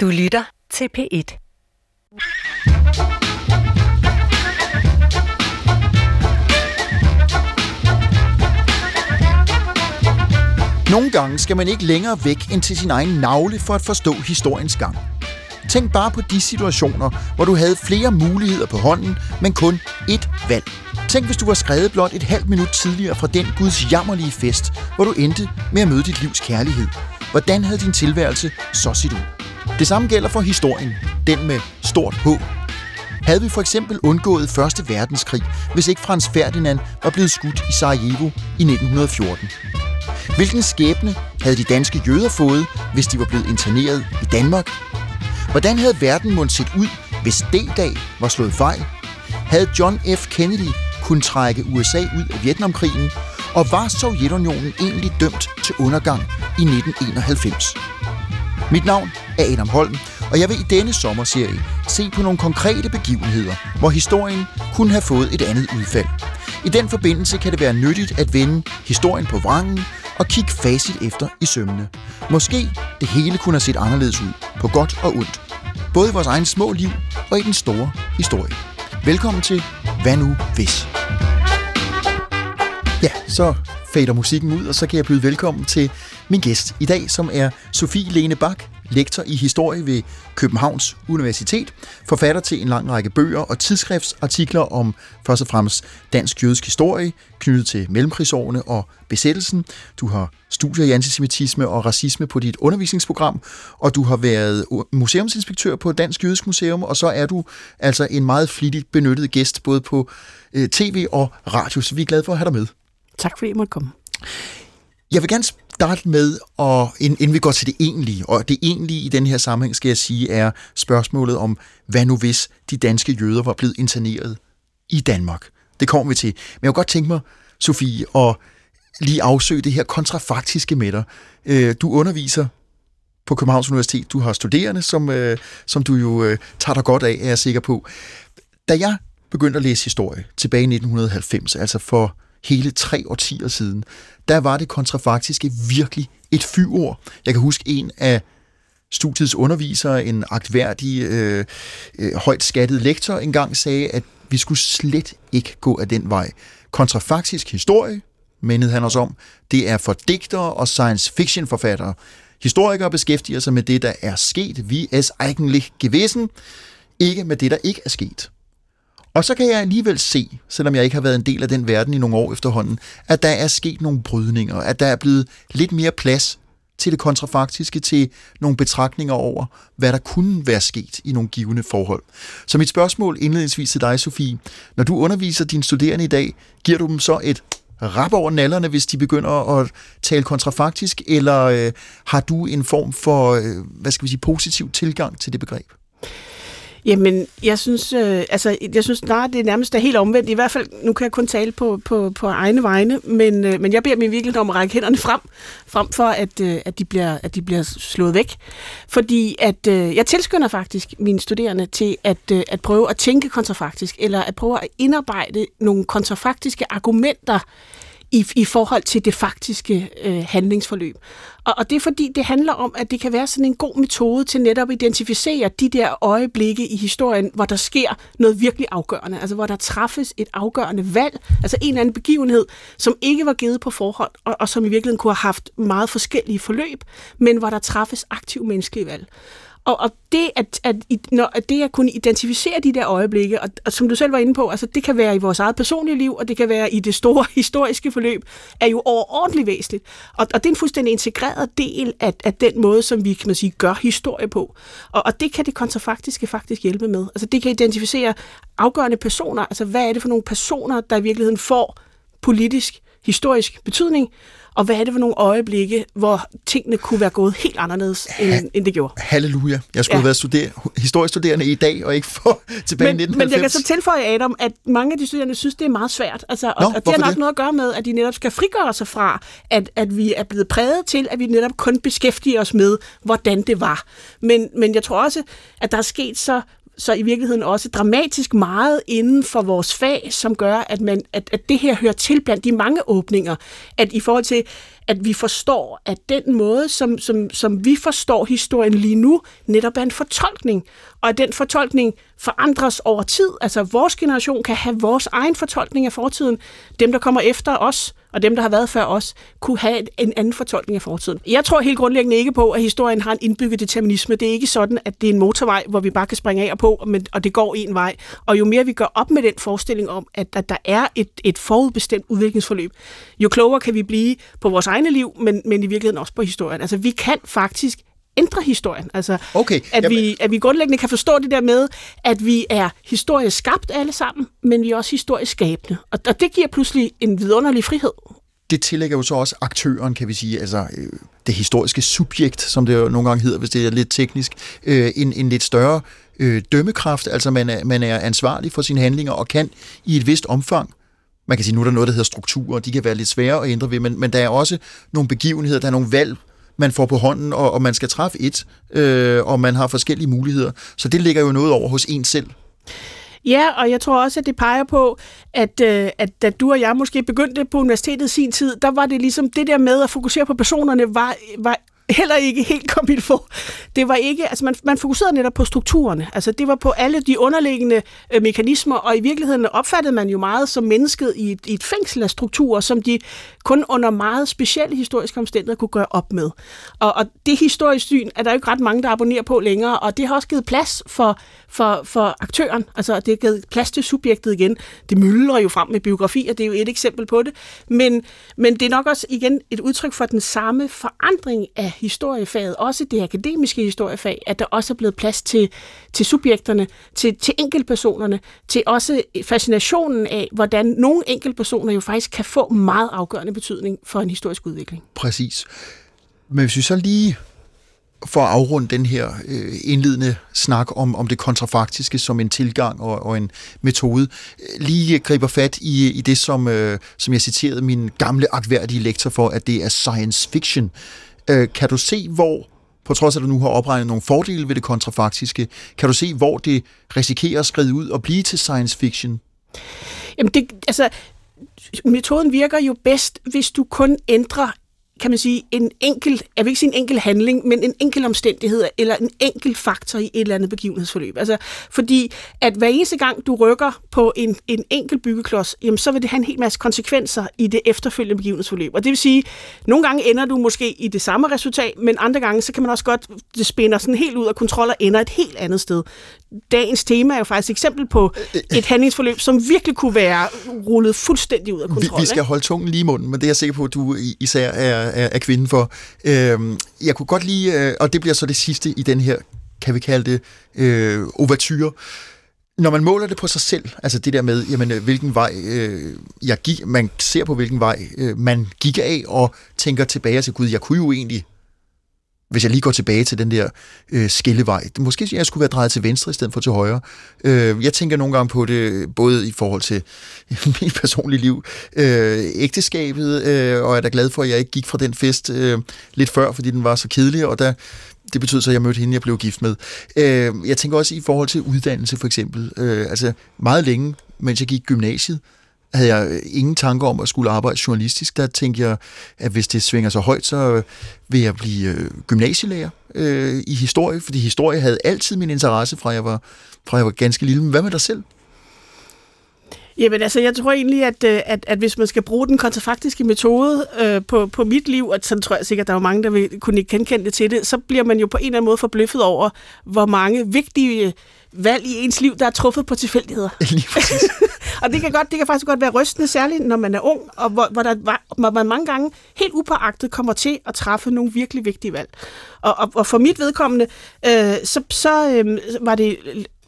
Du lytter til P1. Nogle gange skal man ikke længere væk end til sin egen navle for at forstå historiens gang. Tænk bare på de situationer, hvor du havde flere muligheder på hånden, men kun ét valg. Tænk, hvis du var skrevet blot et halvt minut tidligere fra den Guds jammerlige fest, hvor du endte med at møde dit livs kærlighed. Hvordan havde din tilværelse så set ud? Det samme gælder for historien, den med stort H. Havde vi for eksempel undgået Første verdenskrig, hvis ikke Frans Ferdinand var blevet skudt i Sarajevo i 1914? Hvilken skæbne havde de danske jøder fået, hvis de var blevet interneret i Danmark? Hvordan havde verden måttet set ud, hvis D-dag var slået fejl? Havde John F. Kennedy kunnet trække USA ud af Vietnamkrigen? Og var Sovjetunionen egentlig dømt til undergang i 1991? Mit navn er Adam Holm, og jeg vil i denne sommerserie se på nogle konkrete begivenheder, hvor historien kunne have fået et andet udfald. I den forbindelse kan det være nyttigt at vende historien på vrangen og kigge facit efter i sømmene. Måske det hele kunne have set anderledes ud, på godt og ondt. Både i vores egen små liv og i den store historie. Velkommen til Hvad nu hvis? Ja, så fader musikken ud, og så kan jeg byde velkommen til min gæst i dag, som er Sofie Lene Bak, lektor i historie ved Københavns Universitet, forfatter til en lang række bøger og tidsskriftsartikler om først og fremmest dansk jødisk historie, knyttet til mellemkrigsårene og besættelsen. Du har studier i antisemitisme og racisme på dit undervisningsprogram, og du har været museumsinspektør på Dansk Jødisk Museum, og så er du altså en meget flittigt benyttet gæst både på øh, tv og radio, så vi er glade for at have dig med. Tak fordi I måtte komme. Jeg vil gerne starte med, at, inden vi går til det egentlige, og det egentlige i den her sammenhæng, skal jeg sige, er spørgsmålet om, hvad nu hvis de danske jøder var blevet interneret i Danmark? Det kommer vi til. Men jeg kunne godt tænke mig, Sofie, at lige afsøge det her kontrafaktiske med dig. Øh, du underviser på Københavns Universitet. Du har studerende, som, øh, som du jo øh, tager dig godt af, er jeg sikker på. Da jeg begyndte at læse historie tilbage i 1990, altså for hele tre årtier siden, der var det kontrafaktiske virkelig et fyord. Jeg kan huske en af studiets undervisere, en agtværdig, øh, øh, højt skattet lektor, engang sagde, at vi skulle slet ikke gå af den vej. Kontrafaktisk historie, mindede han os om, det er for digtere og science fiction forfattere. Historikere beskæftiger sig med det, der er sket, vi es eigentlich gewesen, ikke med det, der ikke er sket. Og så kan jeg alligevel se, selvom jeg ikke har været en del af den verden i nogle år efterhånden, at der er sket nogle brydninger, at der er blevet lidt mere plads til det kontrafaktiske, til nogle betragtninger over, hvad der kunne være sket i nogle givende forhold. Så mit spørgsmål indledningsvis til dig, Sofie. Når du underviser dine studerende i dag, giver du dem så et rap over nallerne, hvis de begynder at tale kontrafaktisk, eller øh, har du en form for, øh, hvad skal vi sige, positiv tilgang til det begreb? Jamen, jeg synes, øh, altså, jeg synes nej, det er nærmest er helt omvendt. I hvert fald, nu kan jeg kun tale på, på, på egne vegne, men, øh, men jeg beder min virkelig om at række hænderne frem, frem for at, øh, at, de bliver, at de bliver slået væk. Fordi at øh, jeg tilskynder faktisk mine studerende til at, øh, at prøve at tænke kontrafaktisk, eller at prøve at indarbejde nogle kontrafaktiske argumenter i, i forhold til det faktiske øh, handlingsforløb. Og, og det er fordi, det handler om, at det kan være sådan en god metode til netop at identificere de der øjeblikke i historien, hvor der sker noget virkelig afgørende, altså hvor der træffes et afgørende valg, altså en eller anden begivenhed, som ikke var givet på forhånd, og, og som i virkeligheden kunne have haft meget forskellige forløb, men hvor der træffes aktiv menneskelige valg. Og, og det, at, at, når, at det at kunne identificere de der øjeblikke, og, og som du selv var inde på, altså det kan være i vores eget personlige liv, og det kan være i det store historiske forløb, er jo overordentligt væsentligt. Og, og det er en fuldstændig integreret del af, af den måde, som vi kan man sige, gør historie på. Og, og det kan det kontrafaktiske faktisk hjælpe med. Altså det kan identificere afgørende personer, altså hvad er det for nogle personer, der i virkeligheden får politisk, historisk betydning, og hvad er det for nogle øjeblikke, hvor tingene kunne være gået helt anderledes, end, ha- end det gjorde? Halleluja. Jeg skulle ja. være studer- historiestuderende i dag, og ikke for tilbage men, i 1990. Men jeg kan så tilføje, Adam, at mange af de studerende synes, det er meget svært. Altså, Nå, og, og det har nok det? noget at gøre med, at de netop skal frigøre sig fra, at, at vi er blevet præget til, at vi netop kun beskæftiger os med, hvordan det var. Men, men jeg tror også, at der er sket så så i virkeligheden også dramatisk meget inden for vores fag, som gør, at, man, at, at det her hører til blandt de mange åbninger. At i forhold til, at vi forstår, at den måde, som, som, som vi forstår historien lige nu, netop er en fortolkning. Og at den fortolkning forandres over tid. Altså vores generation kan have vores egen fortolkning af fortiden. Dem, der kommer efter os, og dem, der har været før os, kunne have en anden fortolkning af fortiden. Jeg tror helt grundlæggende ikke på, at historien har en indbygget determinisme. Det er ikke sådan, at det er en motorvej, hvor vi bare kan springe af og på, og det går en vej. Og jo mere vi gør op med den forestilling om, at, at der er et, et forudbestemt udviklingsforløb, jo klogere kan vi blive på vores egne liv, men, men i virkeligheden også på historien. Altså vi kan faktisk ændre historien. Altså, okay. at, vi, at vi grundlæggende kan forstå det der med, at vi er historisk skabt alle sammen, men vi er også historisk skabende. Og, og det giver pludselig en vidunderlig frihed. Det tillægger jo så også aktøren, kan vi sige, altså øh, det historiske subjekt, som det jo nogle gange hedder, hvis det er lidt teknisk, øh, en, en lidt større øh, dømmekraft, altså man er, man er ansvarlig for sine handlinger og kan i et vist omfang man kan sige, nu er der noget, der hedder strukturer, de kan være lidt svære at ændre ved, men, men der er også nogle begivenheder, der er nogle valg, man får på hånden, og, og man skal træffe et, øh, og man har forskellige muligheder. Så det ligger jo noget over hos en selv. Ja, og jeg tror også, at det peger på, at, øh, at da du og jeg måske begyndte på universitetet i sin tid, der var det ligesom det der med at fokusere på personerne, var, var heller ikke helt kom i få. Det var ikke, altså man, man fokuserede netop på strukturerne. Altså det var på alle de underliggende øh, mekanismer, og i virkeligheden opfattede man jo meget som mennesket i et, i et fængsel af strukturer, som de kun under meget specielle historiske omstændigheder kunne gøre op med. Og, og det historiske syn er der jo ikke ret mange, der abonnerer på længere, og det har også givet plads for, for, for aktøren. Altså det har givet plads til subjektet igen. Det myldrer jo frem med biografier, det er jo et eksempel på det. Men, men det er nok også igen et udtryk for den samme forandring af historiefaget, også det akademiske historiefag, at der også er blevet plads til, til subjekterne, til, til enkeltpersonerne, til også fascinationen af, hvordan nogle enkeltpersoner jo faktisk kan få meget afgørende betydning for en historisk udvikling. Præcis. Men hvis vi så lige for at afrunde den her øh, indledende snak om, om det kontrafaktiske som en tilgang og, og en metode, øh, lige griber fat i, i det, som, øh, som jeg citerede min gamle agtværdige lektor for, at det er science fiction. Øh, kan du se, hvor, på trods af at du nu har opregnet nogle fordele ved det kontrafaktiske, kan du se, hvor det risikerer at skride ud og blive til science fiction? Jamen, det, altså, metoden virker jo bedst, hvis du kun ændrer kan man sige, en enkelt, jeg vil ikke sige en enkel handling, men en enkel omstændighed eller en enkel faktor i et eller andet begivenhedsforløb. Altså, fordi at hver eneste gang, du rykker på en, en enkel byggeklods, jamen, så vil det have en hel masse konsekvenser i det efterfølgende begivenhedsforløb. Og det vil sige, nogle gange ender du måske i det samme resultat, men andre gange, så kan man også godt, det spænder sådan helt ud af kontrol og ender et helt andet sted. Dagens tema er jo faktisk et eksempel på et handlingsforløb, som virkelig kunne være rullet fuldstændig ud af kontrol. Vi, vi skal holde tungen lige i munden, men det er jeg sikker på, at du især er er, er kvinden for. Øh, jeg kunne godt lide, øh, og det bliver så det sidste i den her, kan vi kalde det, øh, overture. Når man måler det på sig selv, altså det der med, jamen, øh, hvilken vej øh, jeg gik, man ser på, hvilken vej øh, man gik af, og tænker tilbage til, gud, jeg kunne jo egentlig hvis jeg lige går tilbage til den der øh, skillevej, måske jeg skulle være drejet til venstre i stedet for til højre. Øh, jeg tænker nogle gange på det, både i forhold til øh, mit personlige liv, øh, ægteskabet, øh, og er da glad for, at jeg ikke gik fra den fest øh, lidt før, fordi den var så kedelig, og der, det betød så, at jeg mødte hende, jeg blev gift med. Øh, jeg tænker også i forhold til uddannelse for eksempel. Øh, altså meget længe, mens jeg gik gymnasiet, havde jeg øh, ingen tanker om at skulle arbejde journalistisk. Der tænkte jeg, at hvis det svinger så højt, så vil jeg blive øh, gymnasielærer øh, i historie, fordi historie havde altid min interesse fra jeg var, fra jeg var ganske lille. Men hvad med dig selv? Jamen altså, jeg tror egentlig, at, øh, at, at hvis man skal bruge den kontrafaktiske metode øh, på, på mit liv, og så tror jeg sikkert, at der er mange, der vil kunne genkende det til det, så bliver man jo på en eller anden måde forbløffet over, hvor mange vigtige valg i ens liv, der er truffet på tilfældigheder. Lige og det kan, godt, det kan faktisk godt være rystende, særligt når man er ung, og hvor, hvor, der, hvor man mange gange helt upåagtet kommer til at træffe nogle virkelig vigtige valg. Og, og, og for mit vedkommende, øh, så, så øh, var det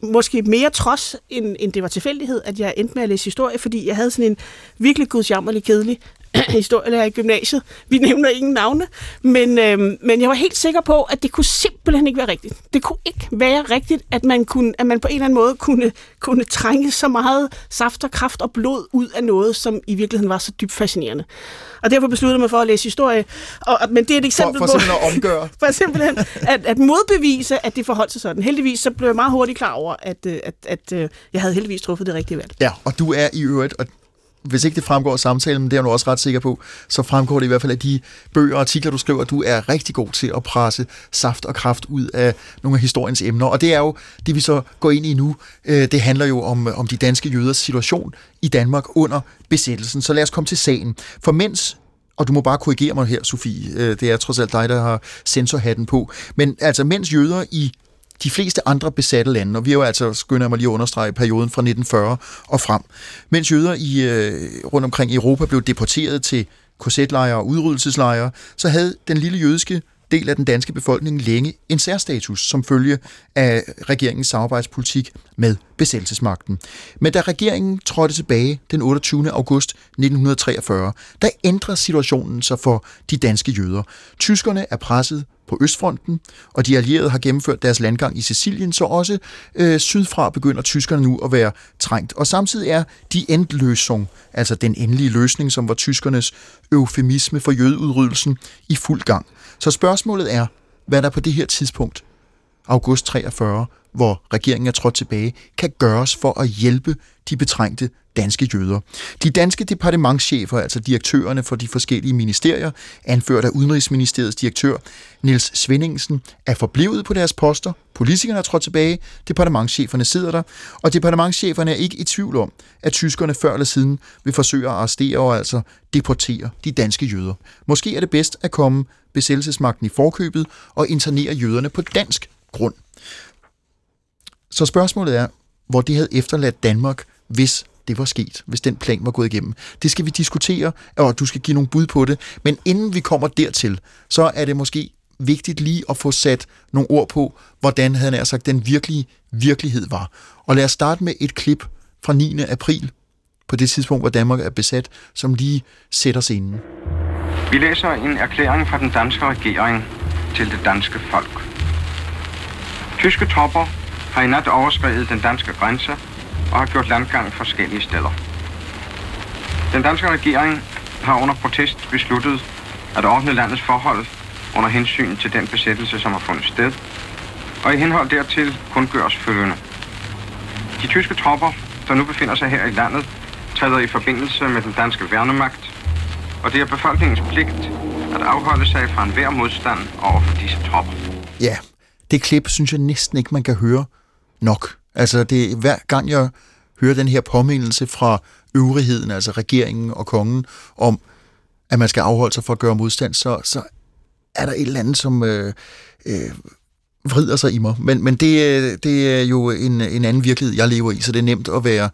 måske mere trods, end, end det var tilfældighed, at jeg endte med at læse historie, fordi jeg havde sådan en virkelig gudsjammerlig kedelig historielærer i gymnasiet. Vi nævner ingen navne, men, øhm, men jeg var helt sikker på, at det kunne simpelthen ikke være rigtigt. Det kunne ikke være rigtigt, at man, kunne, at man på en eller anden måde kunne, kunne trænge så meget saft og kraft og blod ud af noget, som i virkeligheden var så dybt fascinerende. Og derfor besluttede jeg mig for at læse historie. Og, men det er et eksempel for, for på... at omgøre. for simpelthen at, at modbevise, at det forholdt sig sådan. Heldigvis så blev jeg meget hurtigt klar over, at, øh, at, at, at øh, jeg havde heldigvis truffet det rigtige valg. Ja, og du er i øvrigt, og hvis ikke det fremgår af samtalen, men det er du også ret sikker på, så fremgår det i hvert fald af de bøger og artikler, du skriver, at du er rigtig god til at presse saft og kraft ud af nogle af historiens emner. Og det er jo det, vi så går ind i nu. Øh, det handler jo om, om de danske jøders situation i Danmark under besættelsen. Så lad os komme til sagen. For mens og du må bare korrigere mig her, Sofie. Øh, det er trods alt dig, der har sensorhatten på. Men altså, mens jøder i de fleste andre besatte lande, og vi er jo altså, skynder jeg mig lige at understrege, perioden fra 1940 og frem, mens jøder i, øh, rundt omkring i Europa blev deporteret til korsetlejre og udryddelseslejre, så havde den lille jødiske del af den danske befolkning længe en særstatus som følge af regeringens samarbejdspolitik med besættelsesmagten. Men da regeringen trådte tilbage den 28. august 1943, der ændrer situationen sig for de danske jøder. Tyskerne er presset på Østfronten, og de allierede har gennemført deres landgang i Sicilien, så også øh, sydfra begynder tyskerne nu at være trængt. Og samtidig er de endløsning, altså den endelige løsning, som var tyskernes eufemisme for jødeudrydelsen, i fuld gang. Så spørgsmålet er, hvad der på det her tidspunkt, august 43, hvor regeringen er trådt tilbage, kan gøres for at hjælpe de betrængte danske jøder. De danske departementschefer, altså direktørerne for de forskellige ministerier, anført af Udenrigsministeriets direktør Niels Svendingsen, er forblevet på deres poster. Politikerne er trådt tilbage, departementscheferne sidder der, og departementscheferne er ikke i tvivl om, at tyskerne før eller siden vil forsøge at arrestere og altså deportere de danske jøder. Måske er det bedst at komme besættelsesmagten i forkøbet og internere jøderne på dansk grund. Så spørgsmålet er, hvor det havde efterladt Danmark, hvis det var sket, hvis den plan var gået igennem. Det skal vi diskutere, og du skal give nogle bud på det. Men inden vi kommer dertil, så er det måske vigtigt lige at få sat nogle ord på, hvordan havde han sagt, den virkelige virkelighed var. Og lad os starte med et klip fra 9. april, på det tidspunkt, hvor Danmark er besat, som lige sætter scenen. Vi læser en erklæring fra den danske regering til det danske folk. Tyske tropper har i nat overskrevet den danske grænse og har gjort landgang forskellige steder. Den danske regering har under protest besluttet at ordne landets forhold under hensyn til den besættelse, som har fundet sted, og i henhold dertil kun gøres følgende. De tyske tropper, der nu befinder sig her i landet, træder i forbindelse med den danske værnemagt, og det er befolkningens pligt at afholde sig fra enhver modstand over for disse tropper. Ja, det klip synes jeg næsten ikke, man kan høre nok. Altså, det hver gang jeg hører den her påmindelse fra øvrigheden, altså regeringen og kongen, om, at man skal afholde sig for at gøre modstand, så, så er der et eller andet, som øh, øh, vrider sig i mig. Men, men det, øh, det er jo en, en anden virkelighed, jeg lever i, så det er nemt at være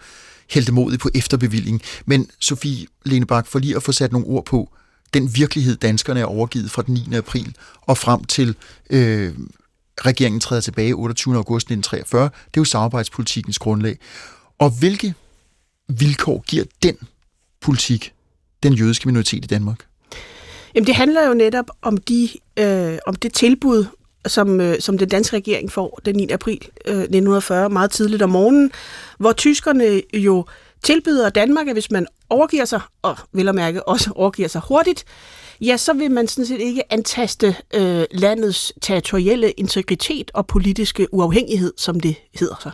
heldemodig på efterbevilling. Men Sofie Lenebak, for lige at få sat nogle ord på, den virkelighed, danskerne er overgivet fra den 9. april og frem til øh, regeringen træder tilbage 28. august 1943, det er jo samarbejdspolitikens grundlag. Og hvilke vilkår giver den politik den jødiske minoritet i Danmark? Jamen, det handler jo netop om, de, øh, om det tilbud, som, øh, som den danske regering får den 9. april øh, 1940, meget tidligt om morgenen, hvor tyskerne jo tilbyder Danmark, at hvis man overgiver sig, og vil at mærke også overgiver sig hurtigt, ja, så vil man sådan set ikke antaste øh, landets territorielle integritet og politiske uafhængighed, som det hedder så.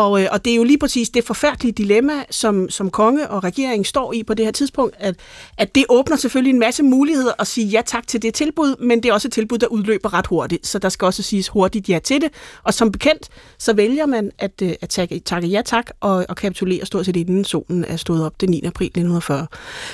Og, øh, og det er jo lige præcis det forfærdelige dilemma, som, som konge og regering står i på det her tidspunkt, at, at det åbner selvfølgelig en masse muligheder at sige ja tak til det tilbud, men det er også et tilbud, der udløber ret hurtigt, så der skal også siges hurtigt ja til det. Og som bekendt, så vælger man at, øh, at takke, takke ja tak og, og kapitulere stort set inden solen er stået op den 9. april 1940.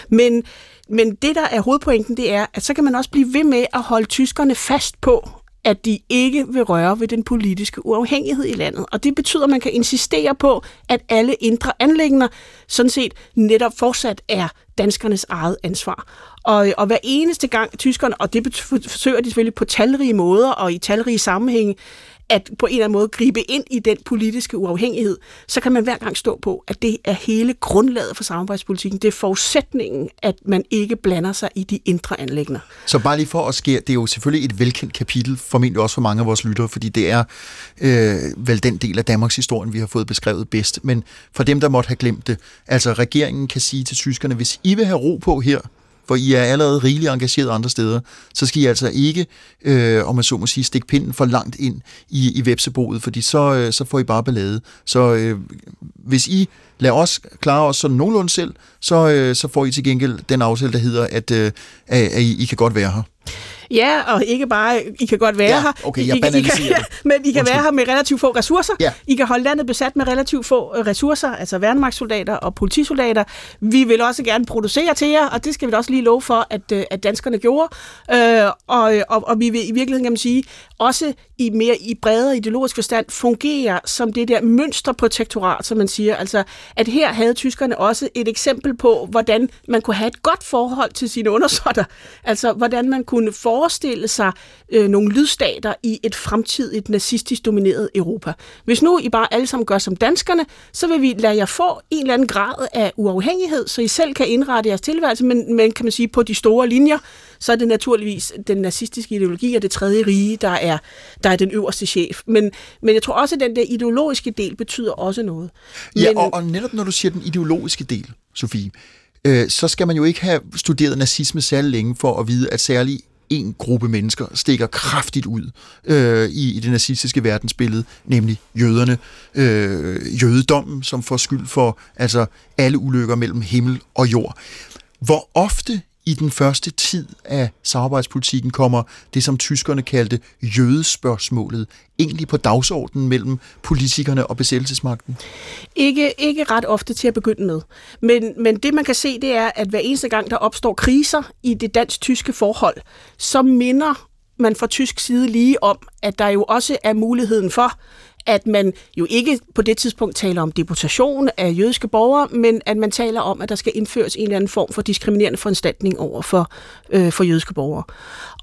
Men men det, der er hovedpointen, det er, at så kan man også blive ved med at holde tyskerne fast på, at de ikke vil røre ved den politiske uafhængighed i landet. Og det betyder, at man kan insistere på, at alle indre anlægner sådan set netop fortsat er danskernes eget ansvar. Og, øh, og hver eneste gang tyskerne, og det forsøger de selvfølgelig på talrige måder og i talrige sammenhænge, at på en eller anden måde gribe ind i den politiske uafhængighed, så kan man hver gang stå på, at det er hele grundlaget for samarbejdspolitikken. Det er forudsætningen, at man ikke blander sig i de indre anlægner. Så bare lige for at skære, det er jo selvfølgelig et velkendt kapitel, formentlig også for mange af vores lyttere, fordi det er øh, vel den del af Danmarks historien, vi har fået beskrevet bedst. Men for dem, der måtte have glemt det, altså regeringen kan sige til tyskerne, hvis I vil have ro på her, for I er allerede rigeligt engageret andre steder, så skal I altså ikke, øh, om man så må sige, stikke pinden for langt ind i, i vepseboet, fordi så, øh, så får I bare ballade. Så øh, hvis I lader os klare os sådan nogenlunde selv, så, øh, så får I til gengæld den aftale, der hedder, at, øh, at, at I, I kan godt være her. Ja, og ikke bare, I kan godt være Ja, her. okay, jeg I, I, I kan. Men I kan Undskyld. være her med relativt få ressourcer. Ja. I kan holde landet besat med relativt få øh, ressourcer, altså værnemagtssoldater og politisoldater. Vi vil også gerne producere til jer, og det skal vi da også lige love for, at, øh, at danskerne gjorde. Øh, og, og, og vi vil i virkeligheden, kan man sige, også i mere i bredere ideologisk forstand fungerer som det der mønsterprotektorat, som man siger. Altså, at her havde tyskerne også et eksempel på, hvordan man kunne have et godt forhold til sine undersåtter. Altså, hvordan man kunne forestille sig øh, nogle lydstater i et fremtidigt nazistisk domineret Europa. Hvis nu I bare alle sammen gør som danskerne, så vil vi lade jer få en eller anden grad af uafhængighed, så I selv kan indrette jeres tilværelse, men, men kan man sige, på de store linjer, så er det naturligvis den nazistiske ideologi og det tredje rige, der er, der er den øverste chef. Men, men jeg tror også, at den der ideologiske del betyder også noget. Ja, men, og, og netop når du siger den ideologiske del, Sofie, øh, så skal man jo ikke have studeret nazisme særlig længe for at vide, at særlig en gruppe mennesker stikker kraftigt ud øh, i, i det nazistiske verdensbillede, nemlig jøderne. Øh, jødedommen, som får skyld for altså alle ulykker mellem himmel og jord. Hvor ofte i den første tid af samarbejdspolitikken kommer det, som tyskerne kaldte jødespørgsmålet, egentlig på dagsordenen mellem politikerne og besættelsesmagten? Ikke, ikke ret ofte til at begynde med. Men, men det man kan se, det er, at hver eneste gang, der opstår kriser i det dansk-tyske forhold, så minder man fra tysk side lige om, at der jo også er muligheden for, at man jo ikke på det tidspunkt taler om deportation af jødiske borgere, men at man taler om, at der skal indføres en eller anden form for diskriminerende foranstaltning over for, øh, for jødiske borgere.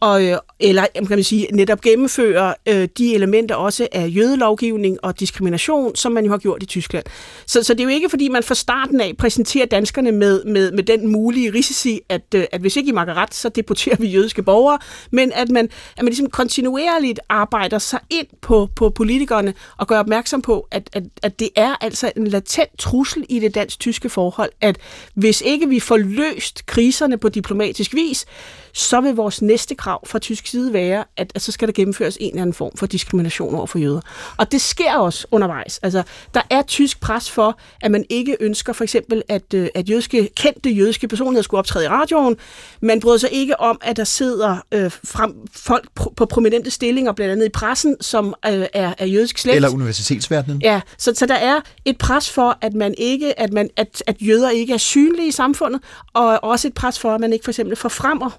Og, øh, eller kan man sige, netop gennemføre øh, de elementer også af jødelovgivning og diskrimination, som man jo har gjort i Tyskland. Så, så det er jo ikke, fordi man fra starten af præsenterer danskerne med, med, med den mulige risici, at, øh, at hvis ikke I makker ret, så deporterer vi jødiske borgere, men at man, at man ligesom kontinuerligt arbejder sig ind på, på politikerne og gøre opmærksom på, at, at, at det er altså en latent trussel i det dansk-tyske forhold, at hvis ikke vi får løst kriserne på diplomatisk vis, så vil vores næste krav fra tysk side være, at, at så skal der gennemføres en eller anden form for diskrimination over for jøder. Og det sker også undervejs. Altså, der er tysk pres for, at man ikke ønsker for eksempel, at, øh, at jødiske, kendte jødiske personligheder skulle optræde i radioen. Man bryder sig ikke om, at der sidder øh, frem, folk på, på prominente stillinger, blandt andet i pressen, som øh, er, er jødisk slægt. Eller universitetsverdenen? Ja, så, så der er et pres for, at man ikke, at, man, at, at jøder ikke er synlige i samfundet, og også et pres for, at man ikke for eksempel forfremmer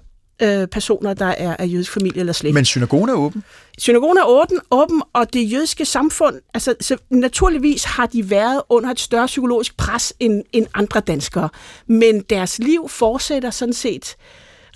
øh, personer, der er af jødisk familie eller slægt. Men synagogen er åben? Synagogen er åben, åben, og det jødiske samfund, altså så naturligvis har de været under et større psykologisk pres end, end andre danskere, men deres liv fortsætter sådan set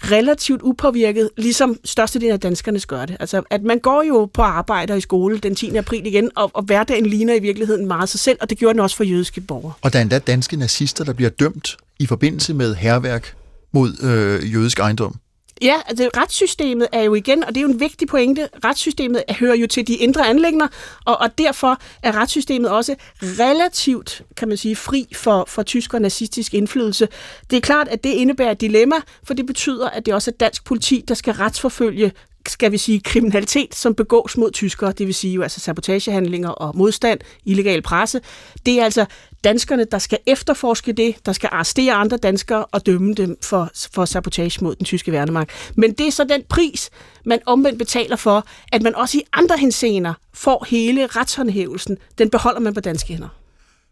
relativt upåvirket, ligesom størstedelen af danskerne gør det. Altså, at man går jo på arbejde og i skole den 10. april igen, og, og hverdagen ligner i virkeligheden meget sig selv, og det gjorde den også for jødiske borgere. Og der er endda danske nazister, der bliver dømt i forbindelse med herværk mod øh, jødisk ejendom. Ja, altså retssystemet er jo igen, og det er jo en vigtig pointe, retssystemet hører jo til de indre anlægner, og, og derfor er retssystemet også relativt, kan man sige, fri for, for tysk og nazistisk indflydelse. Det er klart, at det indebærer et dilemma, for det betyder, at det også er dansk politi, der skal retsforfølge skal vi sige, kriminalitet, som begås mod tyskere, det vil sige jo altså sabotagehandlinger og modstand, illegal presse. Det er altså danskerne, der skal efterforske det, der skal arrestere andre danskere og dømme dem for, for sabotage mod den tyske værnemagt. Men det er så den pris, man omvendt betaler for, at man også i andre henseender får hele retshåndhævelsen. Den beholder man på danske hænder.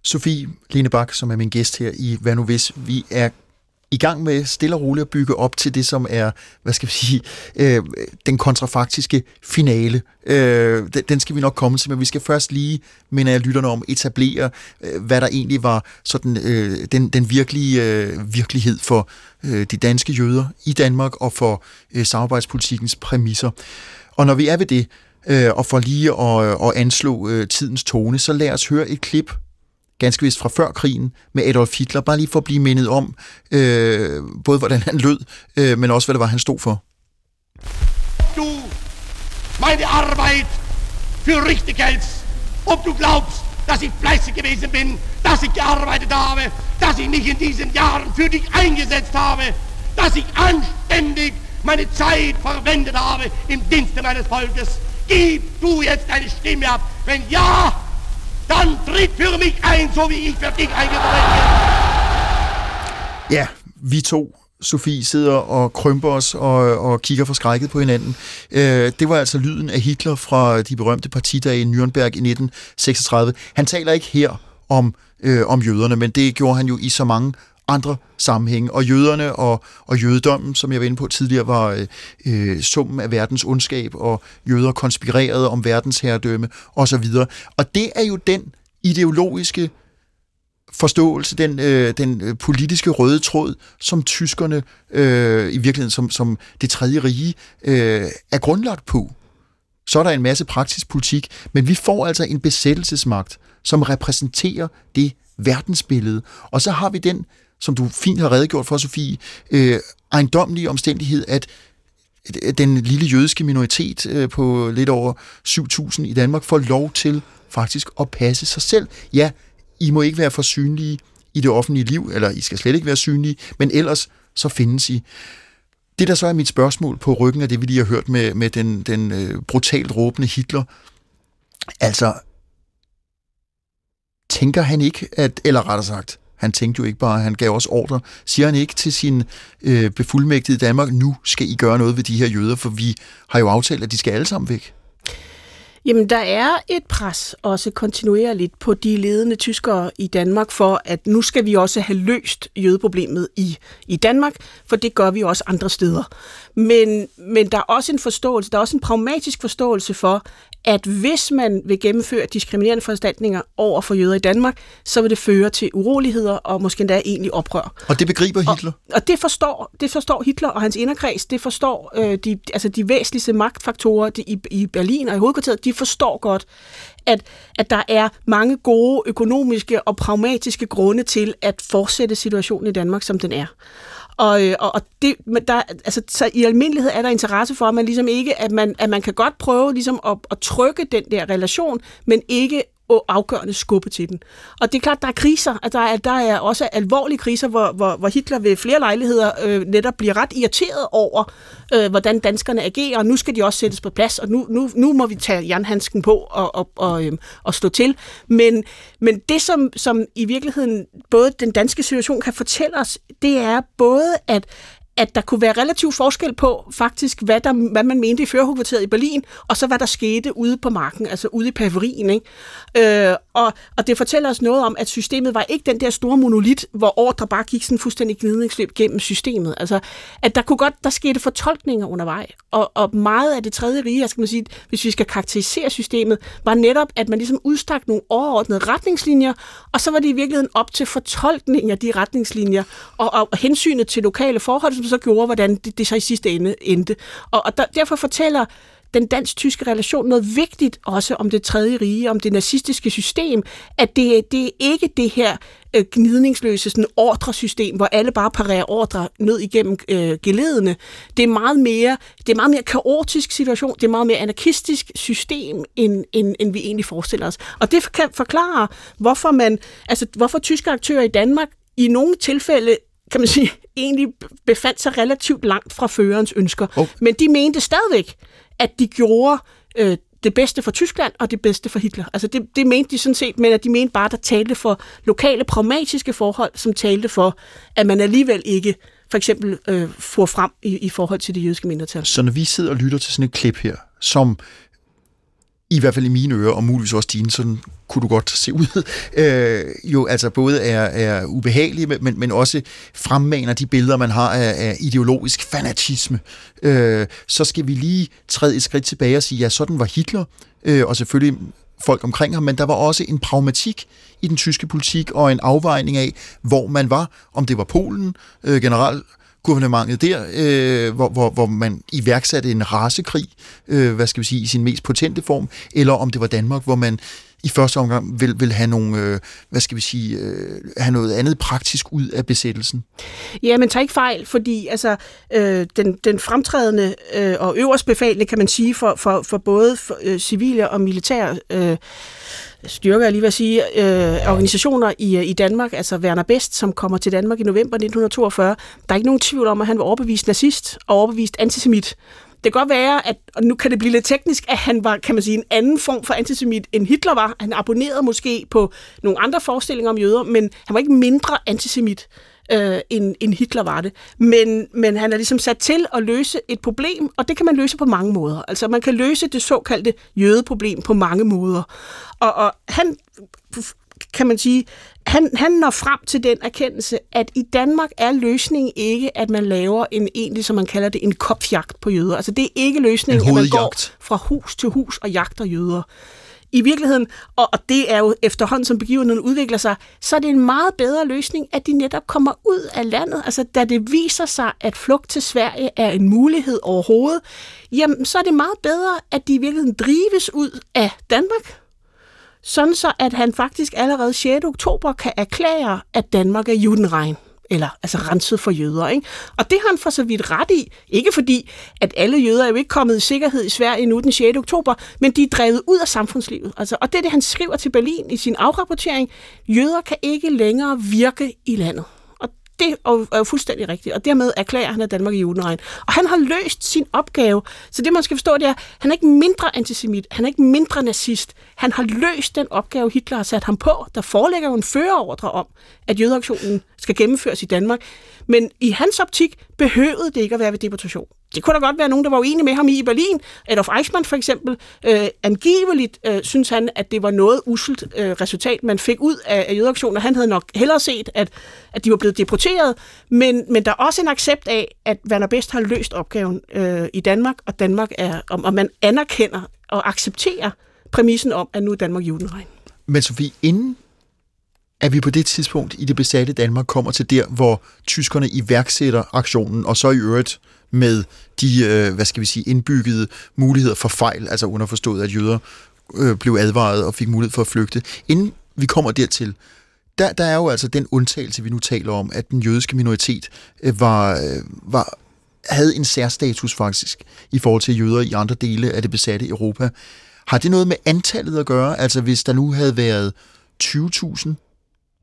Sofie Lene Bak, som er min gæst her i Hvad nu hvis, vi er i gang med stille og roligt at bygge op til det, som er, hvad skal vi sige, øh, den kontrafaktiske finale. Øh, den skal vi nok komme til, men vi skal først lige, minder jeg lytterne om, etablere, øh, hvad der egentlig var sådan, øh, den, den virkelige øh, virkelighed for øh, de danske jøder i Danmark og for øh, samarbejdspolitikkens præmisser. Og når vi er ved det, øh, og for lige at, øh, at anslå øh, tidens tone, så lad os høre et klip ganske vist fra før krigen, med Adolf Hitler, bare lige for at blive mindet om, øh, både hvordan han lød, øh, men også hvad det var, han stod for. Du meine Arbeit für richtig hältst, ob du glaubst, dass ich fleißig gewesen bin, dass ich gearbeitet habe, dass ich mich in diesen Jahren für dich eingesetzt habe, dass ich anständig meine Zeit verwendet habe im Dienste meines Volkes. Gib du jetzt deine Stimme ab. Wenn ja, dann tritt für mich ein, so wie ich für dich eingetreten bin. Ja, vi to Sofie sidder og krymper os og, og kigger forskrækket på hinanden. Øh, det var altså lyden af Hitler fra de berømte partidage i Nürnberg i 1936. Han taler ikke her om, øh, om jøderne, men det gjorde han jo i så mange andre sammenhænge. Og jøderne og, og jødedommen, som jeg var inde på tidligere, var øh, øh summen af verdens ondskab, og jøder konspirerede om verdens herredømme osv. Og det er jo den ideologiske forståelse, den, øh, den øh, politiske røde tråd, som tyskerne øh, i virkeligheden, som, som det tredje rige, øh, er grundlagt på. Så er der en masse praktisk politik, men vi får altså en besættelsesmagt, som repræsenterer det verdensbillede. Og så har vi den, som du fint har redegjort for, Sofie, øh, ejendomlige omstændighed, at den lille jødiske minoritet øh, på lidt over 7.000 i Danmark får lov til faktisk at passe sig selv. Ja, i må ikke være for synlige i det offentlige liv, eller I skal slet ikke være synlige, men ellers så findes I. Det, der så er mit spørgsmål på ryggen af det, vi lige har hørt med, med den, den øh, brutalt råbende Hitler, altså, tænker han ikke, at, eller rettere sagt, han tænkte jo ikke bare, han gav også ordre, siger han ikke til sin øh, befuldmægtige i Danmark, nu skal I gøre noget ved de her jøder, for vi har jo aftalt, at de skal alle sammen væk. Jamen, der er et pres også kontinuerligt på de ledende tyskere i Danmark for, at nu skal vi også have løst jødeproblemet i, i Danmark, for det gør vi også andre steder. Men, men der er også en forståelse, der er også en pragmatisk forståelse for, at hvis man vil gennemføre diskriminerende foranstaltninger over for jøder i Danmark, så vil det føre til uroligheder og måske endda egentlig oprør. Og det begriber Hitler? Og, og det, forstår, det forstår Hitler og hans inderkreds, det forstår øh, de, altså de væsentligste magtfaktorer de, i, i Berlin og i hovedkvarteret, de forstår godt, at, at der er mange gode økonomiske og pragmatiske grunde til at fortsætte situationen i Danmark, som den er. Og, øh, og, og det, der, altså, så i almindelighed er der interesse for, at man ligesom ikke, at man, at man kan godt prøve ligesom at, at trykke den der relation, men ikke afgørende skubbe til den. Og det er klart, der er kriser, at der er, der er også alvorlige kriser, hvor, hvor, hvor Hitler ved flere lejligheder øh, netop bliver ret irriteret over, øh, hvordan danskerne agerer, og nu skal de også sættes på plads, og nu, nu, nu må vi tage jernhandsken på og, og, og, øh, og stå til. Men, men det, som, som i virkeligheden både den danske situation kan fortælle os, det er både, at at der kunne være relativ forskel på faktisk, hvad, der, hvad man mente i førerhovedkvarteret i Berlin, og så hvad der skete ude på marken, altså ude i periferien. Ikke? Øh, og, og det fortæller os noget om, at systemet var ikke den der store monolit, hvor ordre bare gik sådan fuldstændig gnidningsløb gennem systemet. Altså, at der kunne godt, der skete fortolkninger undervejs. Og, og meget af det tredje rige, altså skal man sige, hvis vi skal karakterisere systemet, var netop, at man ligesom udstak nogle overordnede retningslinjer, og så var det i virkeligheden op til fortolkning af de retningslinjer, og, og hensynet til lokale forhold, som så gjorde, hvordan det, det så i sidste ende endte. Og, og der, derfor fortæller den dansk-tyske relation noget vigtigt også om det tredje rige, om det nazistiske system, at det, det er ikke det her øh, gnidningsløse sådan ordresystem, hvor alle bare parerer ordre ned igennem øh, geledene. Det er meget mere, det er meget mere kaotisk situation, det er meget mere anarkistisk system, end, end, end vi egentlig forestiller os. Og det kan forklare, hvorfor man, altså hvorfor tyske aktører i Danmark i nogle tilfælde kan man sige, egentlig befandt sig relativt langt fra førerens ønsker. Oh. Men de mente stadigvæk, at de gjorde øh, det bedste for Tyskland og det bedste for Hitler. Altså det, det mente de sådan set, men at de mente bare, der talte for lokale pragmatiske forhold, som talte for, at man alligevel ikke for eksempel øh, får frem i, i forhold til det jødiske mindretal. Så når vi sidder og lytter til sådan et klip her, som i hvert fald i mine ører, og muligvis også dine, sådan kunne du godt se ud, øh, jo altså både er, er ubehagelige, men, men også fremmaner de billeder, man har af, af ideologisk fanatisme. Øh, så skal vi lige træde et skridt tilbage og sige, ja, sådan var Hitler, øh, og selvfølgelig folk omkring ham, men der var også en pragmatik i den tyske politik og en afvejning af, hvor man var, om det var Polen, øh, generelt guvernementet der, øh, hvor, hvor, hvor man iværksatte en rasekrig, øh, hvad skal vi sige, i sin mest potente form, eller om det var Danmark, hvor man i første omgang vil, vil have nogle, øh, hvad skal vi sige, øh, have noget andet praktisk ud af besættelsen? Ja, men tag ikke fejl, fordi altså, øh, den, den fremtrædende øh, og øverstbefalende, kan man sige, for, for, for både for, øh, civile og militære øh, styrker, jeg lige vil sige, øh, organisationer i, øh, i Danmark, altså Werner Best, som kommer til Danmark i november 1942, der er ikke nogen tvivl om, at han var overbevist nazist og overbevist antisemit. Det kan godt være, at og nu kan det blive lidt teknisk, at han var, kan man sige, en anden form for antisemit, end Hitler var. Han abonnerede måske på nogle andre forestillinger om jøder, men han var ikke mindre antisemit øh, end, end Hitler var det. Men, men han er ligesom sat til at løse et problem, og det kan man løse på mange måder. Altså man kan løse det såkaldte jødeproblem på mange måder. Og, og han kan man sige, han, han når frem til den erkendelse, at i Danmark er løsningen ikke, at man laver en egentlig, som man kalder det, en kopjagt på jøder. Altså det er ikke løsningen, at man går fra hus til hus og jagter jøder. I virkeligheden, og, og det er jo efterhånden, som begivenheden udvikler sig, så er det en meget bedre løsning, at de netop kommer ud af landet. Altså da det viser sig, at flugt til Sverige er en mulighed overhovedet, jamen så er det meget bedre, at de i virkeligheden drives ud af Danmark sådan så at han faktisk allerede 6. oktober kan erklære, at Danmark er judenregn eller altså renset for jøder. Ikke? Og det har han for så vidt ret i. Ikke fordi, at alle jøder er jo ikke kommet i sikkerhed i Sverige nu den 6. oktober, men de er drevet ud af samfundslivet. Altså, og det er det, han skriver til Berlin i sin afrapportering. Jøder kan ikke længere virke i landet det er jo fuldstændig rigtigt, og dermed erklærer han, at Danmark er judenregn. Og han har løst sin opgave. Så det, man skal forstå, det er, at han er ikke mindre antisemit, han er ikke mindre nazist. Han har løst den opgave, Hitler har sat ham på. Der foreligger jo en førerordre om, at jødeaktionen skal gennemføres i Danmark. Men i hans optik behøvede det ikke at være ved deportation. Det kunne da godt være nogen, der var uenige med ham i Berlin. Adolf Eichmann for eksempel. Øh, angiveligt øh, synes han, at det var noget uselt øh, resultat, man fik ud af, af jødeaktioner. Han havde nok hellere set, at, at de var blevet deporteret. Men, men der er også en accept af, at Werner Best har løst opgaven øh, i Danmark, og Danmark er, og, og man anerkender og accepterer præmissen om, at nu er Danmark judenregn. Men Sofie, inden at vi på det tidspunkt i det besatte Danmark kommer til der, hvor tyskerne iværksætter aktionen, og så i øvrigt med de, øh, hvad skal vi sige, indbyggede muligheder for fejl, altså underforstået, at jøder øh, blev advaret og fik mulighed for at flygte. Inden vi kommer dertil, der, der er jo altså den undtagelse, vi nu taler om, at den jødiske minoritet øh, var, øh, var, havde en særstatus faktisk i forhold til jøder i andre dele af det besatte Europa. Har det noget med antallet at gøre? Altså hvis der nu havde været 20.000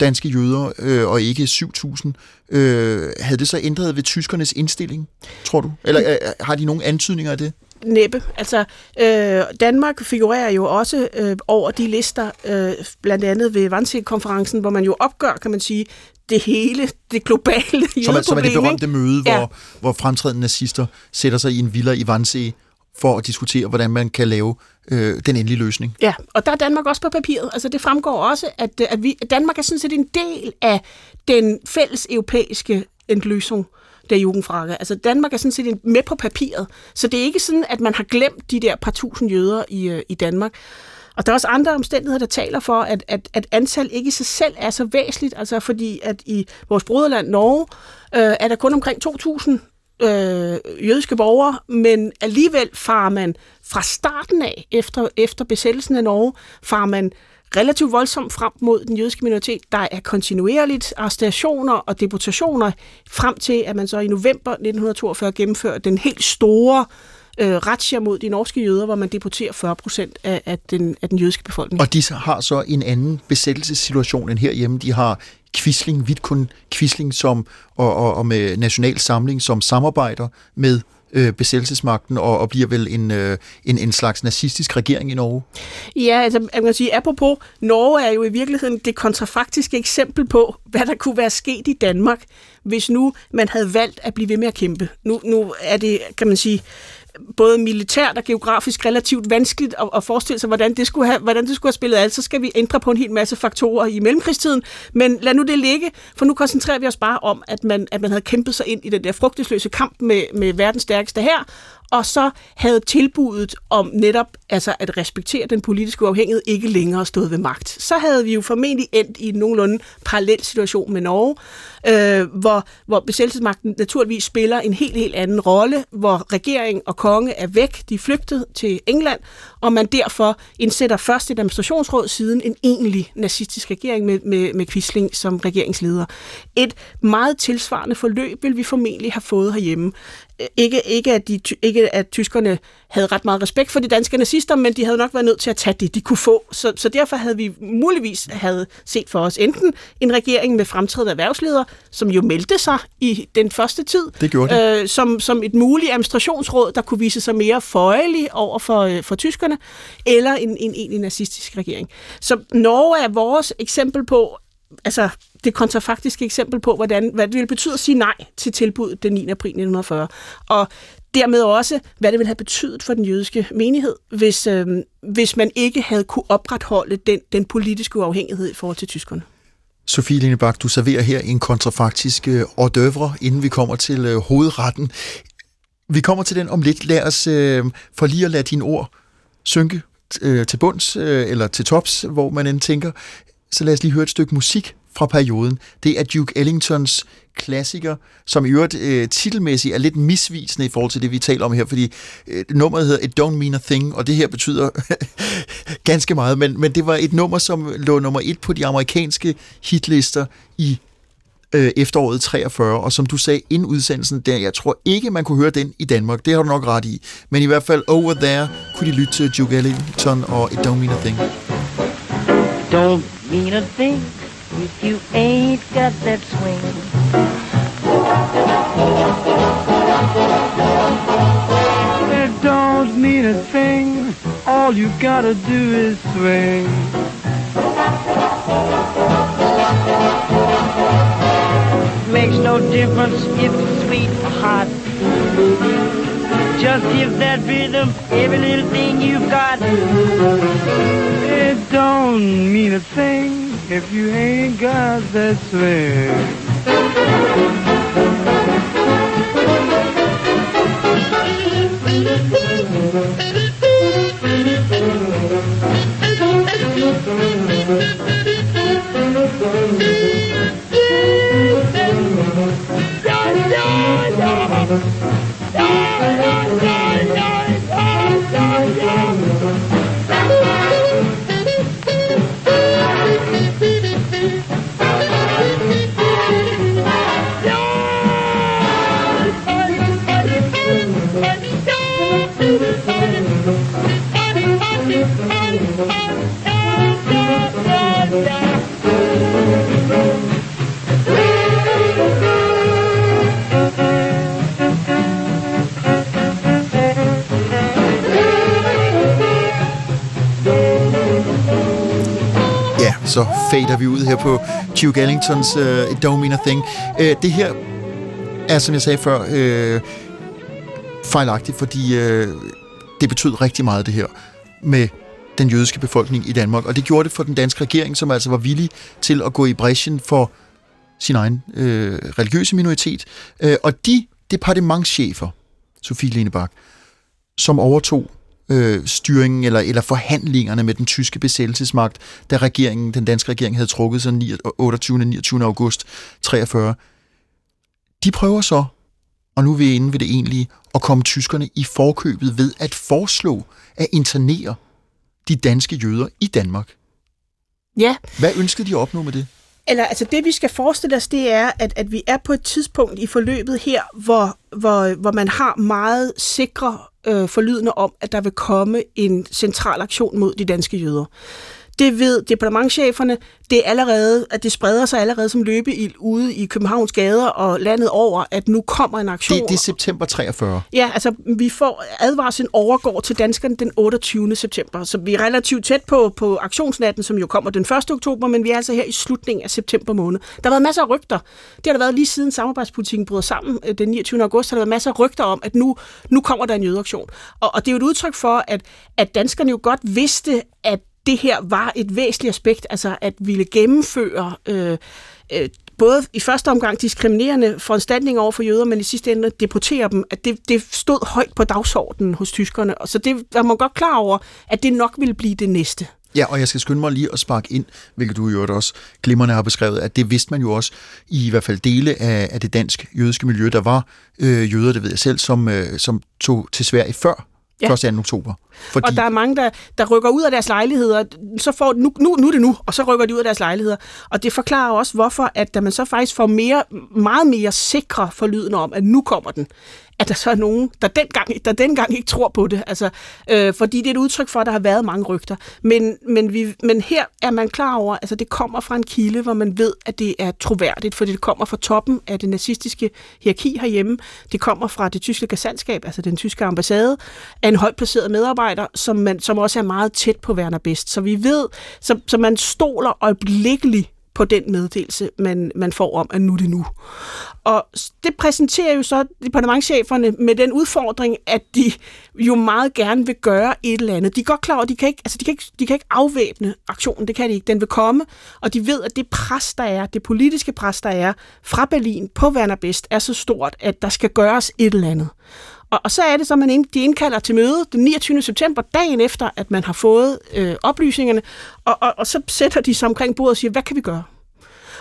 danske jøder, øh, og ikke 7.000. Øh, havde det så ændret ved tyskernes indstilling, tror du? Eller øh, har de nogle antydninger af det? Næppe. Altså, øh, Danmark figurerer jo også øh, over de lister, øh, blandt andet ved Wannsee-konferencen, hvor man jo opgør, kan man sige, det hele, det globale. Som er, som er det berømte møde, ja. hvor, hvor fremtrædende nazister sætter sig i en villa i Wannsee for at diskutere, hvordan man kan lave øh, den endelige løsning. Ja, og der er Danmark også på papiret. Altså det fremgår også, at, øh, at vi, Danmark er sådan set en del af den fælles europæiske løsning der Jugendfrage. Altså Danmark er sådan set med på papiret, så det er ikke sådan, at man har glemt de der par tusind jøder i, øh, i Danmark. Og der er også andre omstændigheder, der taler for, at, at, at antal ikke i sig selv er så væsentligt, altså fordi at i vores broderland Norge øh, er der kun omkring 2.000 øh, jødiske borgere, men alligevel farer man fra starten af, efter, efter besættelsen af Norge, farer man relativt voldsomt frem mod den jødiske minoritet. Der er kontinuerligt arrestationer og deportationer frem til, at man så i november 1942 gennemfører den helt store øh, retsjer mod de norske jøder, hvor man deporterer 40 procent af, af, den, af den jødiske befolkning. Og de har så en anden besættelsessituation end herhjemme. De har Quisling, Vidkun Quisling, som, og, og, og med National Samling, som samarbejder med øh, besættelsesmagten og, og bliver vel en, øh, en, en slags nazistisk regering i Norge? Ja, altså jeg kan sige, apropos, Norge er jo i virkeligheden det kontrafaktiske eksempel på, hvad der kunne være sket i Danmark, hvis nu man havde valgt at blive ved med at kæmpe. Nu, nu er det, kan man sige, både militært og geografisk relativt vanskeligt at, at forestille sig, hvordan det, skulle have, hvordan det skulle have spillet alt. Så skal vi ændre på en hel masse faktorer i mellemkrigstiden. Men lad nu det ligge, for nu koncentrerer vi os bare om, at man, at man havde kæmpet sig ind i den der frugtesløse kamp med, med verdens stærkeste her, og så havde tilbuddet om netop altså at respektere den politiske uafhængighed ikke længere stået ved magt. Så havde vi jo formentlig endt i en nogenlunde parallel situation med Norge, øh, hvor, hvor besættelsesmagten naturligvis spiller en helt, helt anden rolle, hvor regering og konge er væk, de er flygtet til England, og man derfor indsætter først et administrationsråd, siden en egentlig nazistisk regering med, med, med Quisling som regeringsleder. Et meget tilsvarende forløb vil vi formentlig have fået herhjemme. Ikke, ikke, at de, ikke at tyskerne havde ret meget respekt for de danske nazister, men de havde nok været nødt til at tage det, de kunne få. Så, så derfor havde vi muligvis havde set for os enten en regering med fremtrædende erhvervsledere, som jo meldte sig i den første tid, det gjorde det. Øh, som, som et muligt administrationsråd, der kunne vise sig mere føjelig over for, øh, for tyskerne, eller en, en egentlig nazistisk regering. Så Norge er vores eksempel på, altså det kontrafaktiske eksempel på, hvordan, hvad det ville betyde at sige nej til tilbuddet den 9. april 1940. Og dermed også, hvad det ville have betydet for den jødiske menighed, hvis, øh, hvis man ikke havde kunne opretholde den, den politiske uafhængighed i forhold til tyskerne. Sofie Linebak, du serverer her en kontrafaktisk øh, hors d'oeuvre, inden vi kommer til øh, hovedretten. Vi kommer til den om lidt. Lad os øh, for lige at lade dine ord synke øh, til bunds, øh, eller til tops, hvor man end tænker. Så lad os lige høre et stykke musik fra perioden. Det er Duke Ellingtons klassiker, som i øvrigt øh, titelmæssigt er lidt misvisende i forhold til det, vi taler om her, fordi øh, nummeret hedder It Don't Mean a Thing, og det her betyder ganske meget, men, men det var et nummer, som lå nummer et på de amerikanske hitlister i øh, efteråret 43, og som du sagde inden udsendelsen, der, jeg tror ikke, man kunne høre den i Danmark, det har du nok ret i, men i hvert fald Over There kunne de lytte til Duke Ellington og It Don't Mean a Thing. Don't mean a thing if you ain't got that swing. It don't mean a thing, all you gotta do is swing. Makes no difference if it's sweet or hot. Just give that rhythm every little thing you've got. It don't mean a thing if you ain't got that swing. Så fader vi ud her på Duke Ellingtons uh, It Don't Mean a Thing. Uh, det her er, som jeg sagde før, uh, fejlagtigt, fordi uh, det betød rigtig meget, det her, med den jødiske befolkning i Danmark. Og det gjorde det for den danske regering, som altså var villig til at gå i bræschen for sin egen øh, religiøse minoritet. Øh, og de departementschefer, Sofie Lenebak, som overtog øh, styringen eller, eller forhandlingerne med den tyske besættelsesmagt, da regeringen, den danske regering havde trukket sig 28. 29. august 43. De prøver så, og nu er vi inde ved det egentlige, at komme tyskerne i forkøbet ved at foreslå at internere de danske jøder i Danmark. Ja, Hvad ønskede de at opnå med det? Eller altså det, vi skal forestille os, det er, at, at vi er på et tidspunkt i forløbet her, hvor, hvor, hvor man har meget sikre øh, forlydende om, at der vil komme en central aktion mod de danske jøder. Det ved departementcheferne. Det er allerede, at det spreder sig allerede som løbeild ude i Københavns gader og landet over, at nu kommer en aktion. Det, det er september 43. Ja, altså vi får advarslen overgår til danskerne den 28. september, så vi er relativt tæt på, på aktionsnatten, som jo kommer den 1. oktober, men vi er altså her i slutningen af september måned. Der har været masser af rygter. Det har der været lige siden samarbejdspolitikken bryder sammen øh, den 29. august, har der været masser af rygter om, at nu, nu kommer der en jødeaktion. Og, og det er jo et udtryk for, at, at danskerne jo godt vidste, at det her var et væsentligt aspekt, altså at ville gennemføre øh, øh, både i første omgang diskriminerende foranstaltninger over for jøder, men i sidste ende deportere dem, at det, det stod højt på dagsordenen hos tyskerne. Og så det var man godt klar over, at det nok ville blive det næste. Ja, og jeg skal skynde mig lige at sparke ind, hvilket du jo også glimrende har beskrevet, at det vidste man jo også i, i hvert fald dele af, af det dansk jødiske miljø. Der var øh, jøder, det ved jeg selv, som, øh, som tog til Sverige før Ja. 1. 2. oktober. Fordi... Og der er mange, der, der rykker ud af deres lejligheder. Så får, nu, nu, nu er det nu, og så rykker de ud af deres lejligheder. Og det forklarer også, hvorfor at da man så faktisk får mere, meget mere sikre forlydende om, at nu kommer den, at der så er nogen, der dengang, der dengang ikke tror på det. Altså, øh, fordi det er et udtryk for, at der har været mange rygter. Men, men, vi, men her er man klar over, altså det kommer fra en kilde, hvor man ved, at det er troværdigt, fordi det kommer fra toppen af det nazistiske hierarki herhjemme. Det kommer fra det tyske gasandskab, altså den tyske ambassade, af en højt placeret medarbejder, som, man, som også er meget tæt på Werner Best. Så vi ved, så, så man stoler øjeblikkeligt på den meddelelse, man, man får om, at nu er det nu. Og det præsenterer jo så departementcheferne med den udfordring, at de jo meget gerne vil gøre et eller andet. De er godt klar over, at de kan ikke, altså de kan ikke, de kan ikke afvæbne aktionen, det kan de ikke. Den vil komme, og de ved, at det pres, der er, det politiske pres, der er fra Berlin på Werner Best, er så stort, at der skal gøres et eller andet. Og, og så er det så, at man ind, de indkalder til møde den 29. september, dagen efter, at man har fået øh, oplysningerne, og, og, og så sætter de sig omkring bordet og siger, hvad kan vi gøre?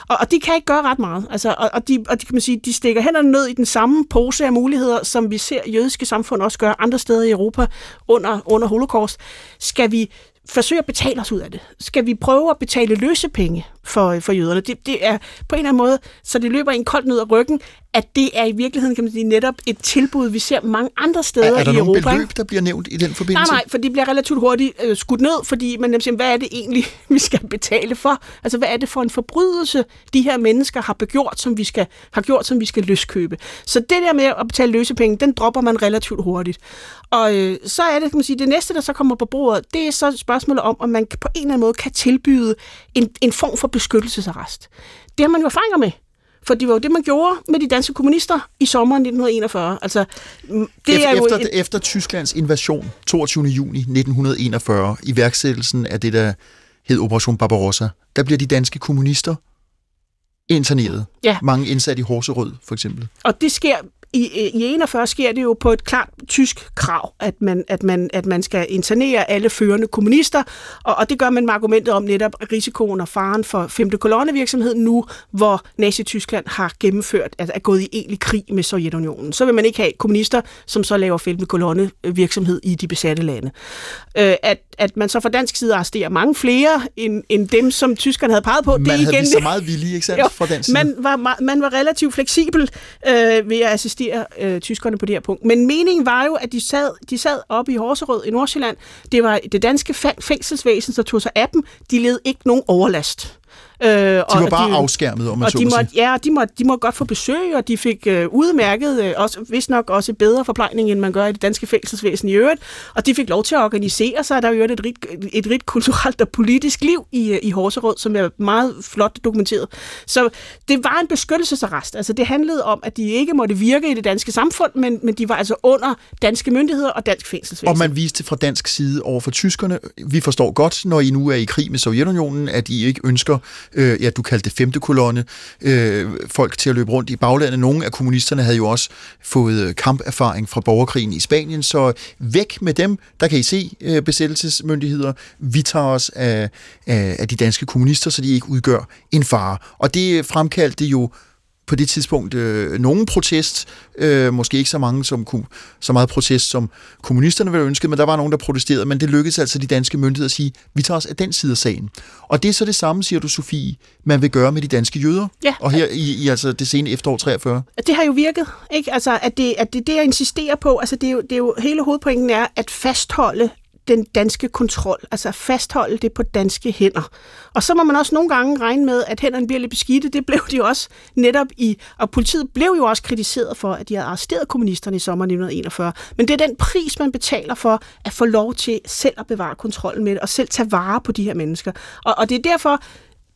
Og, og de kan ikke gøre ret meget. Altså, og, og, de, og de, kan man sige, de stikker hænderne ned i den samme pose af muligheder, som vi ser jødiske samfund også gøre andre steder i Europa under, under holocaust. Skal vi forsøge at betale os ud af det? Skal vi prøve at betale løsepenge for, for jøderne? Det, det er på en eller anden måde, så det løber en koldt ned ad ryggen, at det er i virkeligheden, kan man sige, netop et tilbud, vi ser mange andre steder Er, er der i nogle Europa. beløb, der bliver nævnt i den Nej, forbindelse? nej, for de bliver relativt hurtigt øh, skudt ned, fordi man nemlig siger, hvad er det egentlig, vi skal betale for? Altså, hvad er det for en forbrydelse, de her mennesker har beggjort, som vi skal, har gjort, som vi skal løskøbe? Så det der med at betale løsepenge, den dropper man relativt hurtigt. Og øh, så er det, kan man sige, det næste, der så kommer på bordet, det er så et spørgsmål om, om man på en eller anden måde kan tilbyde en, en form for beskyttelsesarrest. Det har man jo erfaringer med. For det var jo det, man gjorde med de danske kommunister i sommeren 1941. Altså, det efter, er jo efter, en, efter Tysklands invasion 22. juni 1941, iværksættelsen af det, der hed Operation Barbarossa, der bliver de danske kommunister interneret. Ja. Mange indsat i Horserød, for eksempel. Og det sker i, i 41 sker det jo på et klart tysk krav, at man, at man, at man skal internere alle førende kommunister, og, og det gør man med argumentet om netop risikoen og faren for 5. kolonnevirksomhed nu, hvor Nazi-Tyskland har gennemført, altså er gået i egentlig krig med Sovjetunionen. Så vil man ikke have kommunister, som så laver 5. kolonnevirksomhed i de besatte lande. Øh, at, at man så fra dansk side arresterer mange flere, end, end dem, som tyskerne havde peget på, Man det er havde igen sig meget villige, ikke sandt, fra den side. man var, man var relativt fleksibel øh, ved at assistere øh, tyskerne på det her punkt. Men meningen var jo, at de sad, de sad oppe i Horserød i Nordsjælland. Det var det danske fængselsvæsen, der tog sig af dem. De led ikke nogen overlast. Øh, de var bare afskærmet, om man og så de må sige. måtte, ja, de måtte, de måtte godt få besøg, og de fik øh, udmærket, øh, også, vist nok også bedre forplejning, end man gør i det danske fængselsvæsen i øvrigt. Og de fik lov til at organisere sig. Der er jo et rigt, et rigt kulturelt og politisk liv i, øh, i Horserød, som er meget flot dokumenteret. Så det var en beskyttelsesarrest. Altså det handlede om, at de ikke måtte virke i det danske samfund, men, men de var altså under danske myndigheder og dansk fængselsvæsen. Og man viste fra dansk side over for tyskerne, vi forstår godt, når I nu er i krig med Sovjetunionen, at I ikke ønsker, øh, ja, du kaldte det femte kolonne, øh, folk til at løbe rundt i baglandet. Nogle af kommunisterne havde jo også fået øh, kamperfaring fra borgerkrigen i Spanien, så væk med dem, der kan I se øh, besættelsesmyndigheder. Vi tager os af, af, af de danske kommunister, så de ikke udgør en fare. Og det fremkaldte jo på det tidspunkt øh, nogen protest, øh, måske ikke så mange som så meget protest som kommunisterne ville ønske, men der var nogen, der protesterede, men det lykkedes altså de danske myndigheder at sige, vi tager os af den side af sagen. Og det er så det samme, siger du, Sofie, man vil gøre med de danske jøder. Ja. Og her i, i altså det sene efterår 43. det har jo virket, ikke? Altså, at det, at det, det jeg insisterer på, altså, det er, jo, det er jo, hele hovedpointen er at fastholde den danske kontrol, altså at fastholde det på danske hænder. Og så må man også nogle gange regne med, at hænderne bliver lidt beskidte. Det blev de jo også netop i, og politiet blev jo også kritiseret for, at de havde arresteret kommunisterne i sommeren 1941. Men det er den pris, man betaler for at få lov til selv at bevare kontrollen med det, og selv tage vare på de her mennesker. Og, og det er derfor,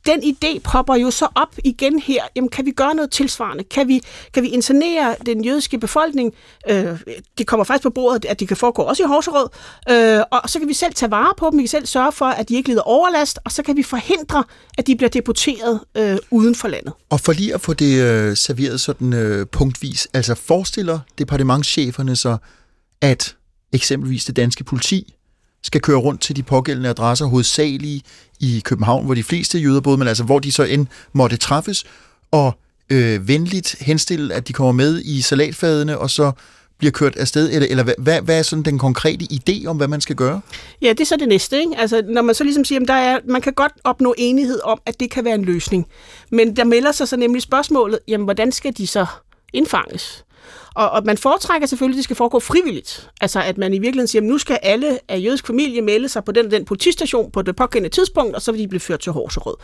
den idé popper jo så op igen her. Jamen, kan vi gøre noget tilsvarende? Kan vi, kan vi internere den jødiske befolkning? Øh, det kommer faktisk på bordet, at det kan foregå også i Horserød. Øh, og så kan vi selv tage vare på dem. Vi kan selv sørge for, at de ikke lider overlast. Og så kan vi forhindre, at de bliver deporteret øh, uden for landet. Og for lige at få det øh, serveret sådan øh, punktvis, altså forestiller departementscheferne sig, at eksempelvis det danske politi skal køre rundt til de pågældende adresser, hovedsageligt i København, hvor de fleste jøder boede, men altså hvor de så end måtte træffes, og øh, venligt henstille, at de kommer med i salatfadene, og så bliver kørt afsted, eller, eller hvad, hvad er sådan den konkrete idé om, hvad man skal gøre? Ja, det er så det næste. Ikke? Altså, når man så ligesom siger, at der er, man kan godt opnå enighed om, at det kan være en løsning. Men der melder sig så nemlig spørgsmålet, jamen, hvordan skal de så indfanges? Og, og man foretrækker selvfølgelig, at det skal foregå frivilligt. Altså at man i virkeligheden siger, at nu skal alle af jødisk familie melde sig på den den politistation på det pågældende tidspunkt, og så vil de blive ført til Horserød.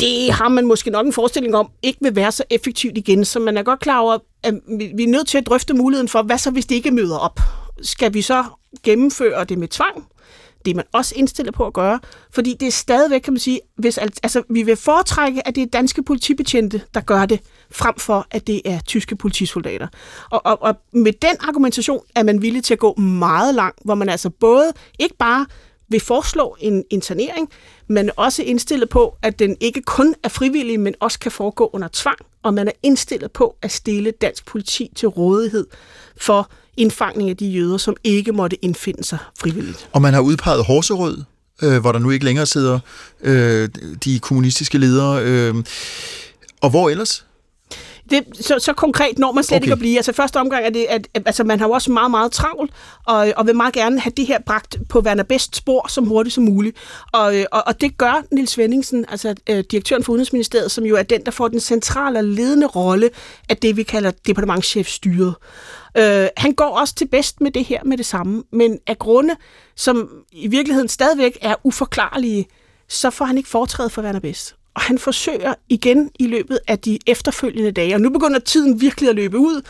Det har man måske nok en forestilling om, ikke vil være så effektivt igen, så man er godt klar over, at vi er nødt til at drøfte muligheden for, hvad så hvis det ikke møder op? Skal vi så gennemføre det med tvang? Det er man også indstillet på at gøre, fordi det er stadigvæk, kan man sige, hvis, altså, vi vil foretrække, at det er danske politibetjente, der gør det, frem for at det er tyske politisoldater. Og, og, og med den argumentation er man villig til at gå meget langt, hvor man altså både ikke bare vil foreslå en internering, men også indstillet på, at den ikke kun er frivillig, men også kan foregå under tvang, og man er indstillet på at stille dansk politi til rådighed for indfangning af de jøder, som ikke måtte indfinde sig frivilligt. Og man har udpeget Horserød, øh, hvor der nu ikke længere sidder øh, de kommunistiske ledere. Øh, og hvor ellers? det, så, så konkret når man slet okay. ikke at blive. Altså første omgang er det, at, altså, man har jo også meget, meget travlt, og, og vil meget gerne have det her bragt på Werner Best spor så hurtigt som muligt. Og, og, og det gør Nils Vendingsen, altså øh, direktøren for Udenrigsministeriet, som jo er den, der får den centrale og ledende rolle af det, vi kalder departementchefstyret. Øh, han går også til bedst med det her med det samme, men af grunde, som i virkeligheden stadigvæk er uforklarlige, så får han ikke foretrædet for Werner Best og han forsøger igen i løbet af de efterfølgende dage, og nu begynder tiden virkelig at løbe ud.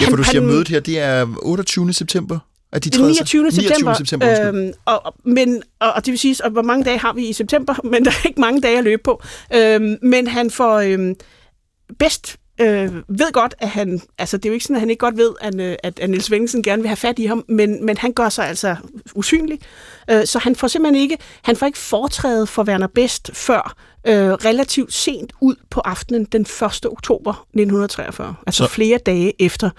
Ja, for du siger, han, mødet her, det er 28. september? At de 29. 29. september. september øhm, og, men, og, og det vil sige, og hvor mange dage har vi i september, men der er ikke mange dage at løbe på. Øhm, men han får øhm, bedst øh, ved godt, at han, altså det er jo ikke sådan, at han ikke godt ved, at, øh, at, at Niels Wengelsen gerne vil have fat i ham, men, men han gør sig altså usynlig. Øh, så han får simpelthen ikke, han får ikke foretrædet for Werner Best før øh, relativt sent ud på aftenen den 1. oktober 1943, altså så. flere dage efter.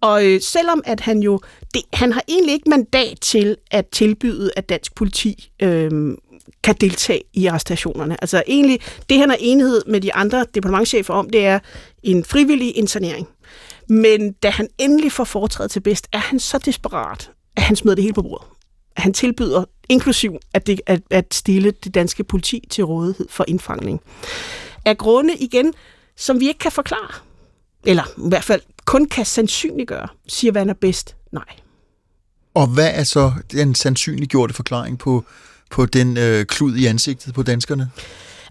Og øh, selvom at han jo, det, han har egentlig ikke mandat til at tilbyde, at dansk politi øh, kan deltage i arrestationerne. Altså egentlig, det han er enighed med de andre departementchefer om, det er en frivillig internering. Men da han endelig får foretrædet til bedst, er han så desperat, at han smider det hele på bordet. At han tilbyder, inklusiv at, det, at, at stille det danske politi til rådighed for indfangning. Af grunde igen, som vi ikke kan forklare, eller i hvert fald kun kan sandsynliggøre, siger Vanner Best nej. Og hvad er så den sandsynliggjorte forklaring på, på den øh, klud i ansigtet på danskerne?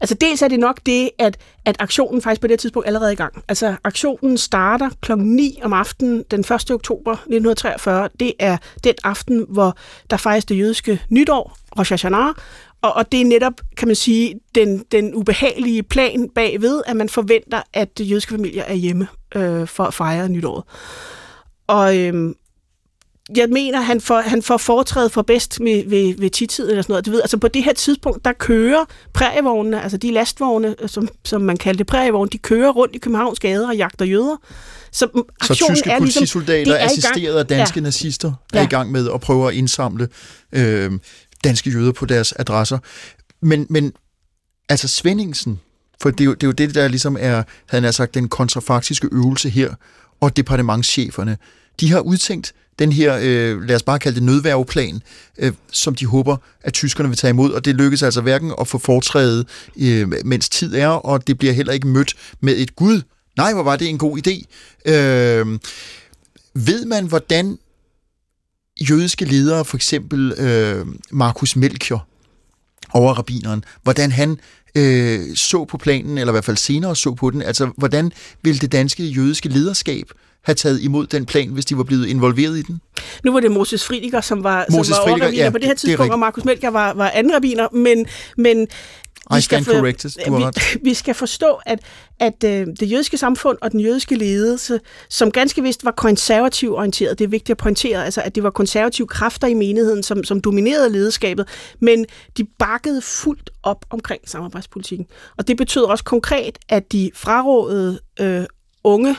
Altså dels er det nok det, at, at aktionen faktisk på det tidspunkt allerede er i gang. Altså aktionen starter kl. 9 om aftenen den 1. oktober 1943. Det er den aften, hvor der fejres det jødiske nytår, Rosh Hashanah, og, og det er netop, kan man sige, den, den ubehagelige plan bagved, at man forventer, at de jødiske familier er hjemme øh, for at fejre nytåret. Og, øhm, jeg mener, han får, han får foretrædet for bedst med, ved, ved tidtid eller sådan noget. Du ved, altså på det her tidspunkt, der kører prærievognene, altså de lastvogne, som, som man kaldte prærievogne, de kører rundt i Københavns gader og jagter jøder. Så, mm, så tyske er ligesom, politisoldater, er assisteret af danske ja. nazister, er ja. i gang med at prøve at indsamle øh, danske jøder på deres adresser. Men, men altså Svendingsen, for det er, jo, det er jo det, der ligesom er, havde han sagt, den kontrafaktiske øvelse her, og departementscheferne, de har udtænkt den her, øh, lad os bare kalde det nødværveplan, øh, som de håber, at tyskerne vil tage imod, og det lykkes altså hverken at få foretrædet, øh, mens tid er, og det bliver heller ikke mødt med et gud. Nej, hvor var det en god idé. Øh, ved man, hvordan jødiske ledere, for eksempel øh, Markus Melchior, over rabineren, hvordan han øh, så på planen, eller i hvert fald senere så på den, altså hvordan vil det danske jødiske lederskab have taget imod den plan, hvis de var blevet involveret i den? Nu var det Moses Friediger, som var, Moses som var Friediger, ja, på det her tidspunkt, det og Markus Melker var, var anden rabiner, men, men i stand for, corrected. Du vi, vi skal forstå, at, at øh, det jødiske samfund og den jødiske ledelse, som ganske vist var konservativ orienteret, det er vigtigt at pointere, altså, at det var konservative kræfter i menigheden, som, som dominerede lederskabet, men de bakkede fuldt op omkring samarbejdspolitikken. Og det betød også konkret, at de frarådede øh, unge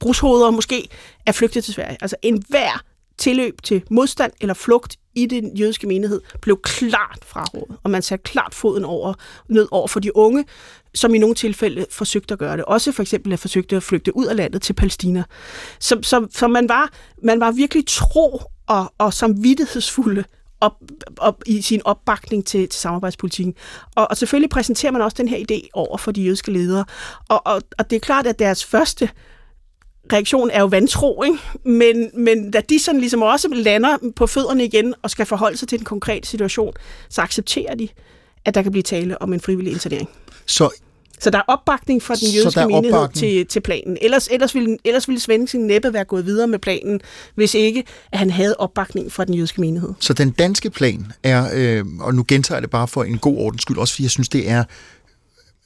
brushoveder måske er flygtet til Sverige. Altså enhver tilløb til modstand eller flugt i den jødiske menighed blev klart frarådet, og man satte klart foden over, ned over for de unge, som i nogle tilfælde forsøgte at gøre det. Også for eksempel at forsøgte at flygte ud af landet til Palæstina. Så, så, så man, var, man var virkelig tro og, og samvittighedsfulde op, op i sin opbakning til, til samarbejdspolitikken. Og, og selvfølgelig præsenterer man også den her idé over for de jødiske ledere. Og, og, og det er klart, at deres første reaktion er jo vantro, ikke? Men, men da de sådan ligesom også lander på fødderne igen og skal forholde sig til den konkrete situation, så accepterer de, at der kan blive tale om en frivillig internering. Så Så der er opbakning fra den jødiske menighed opbakning. til, til planen. Ellers, ellers, ville, ellers ville Svendsen næppe være gået videre med planen, hvis ikke at han havde opbakning fra den jødiske menighed. Så den danske plan er, øh, og nu gentager jeg det bare for en god ordens skyld, også fordi jeg synes, det er,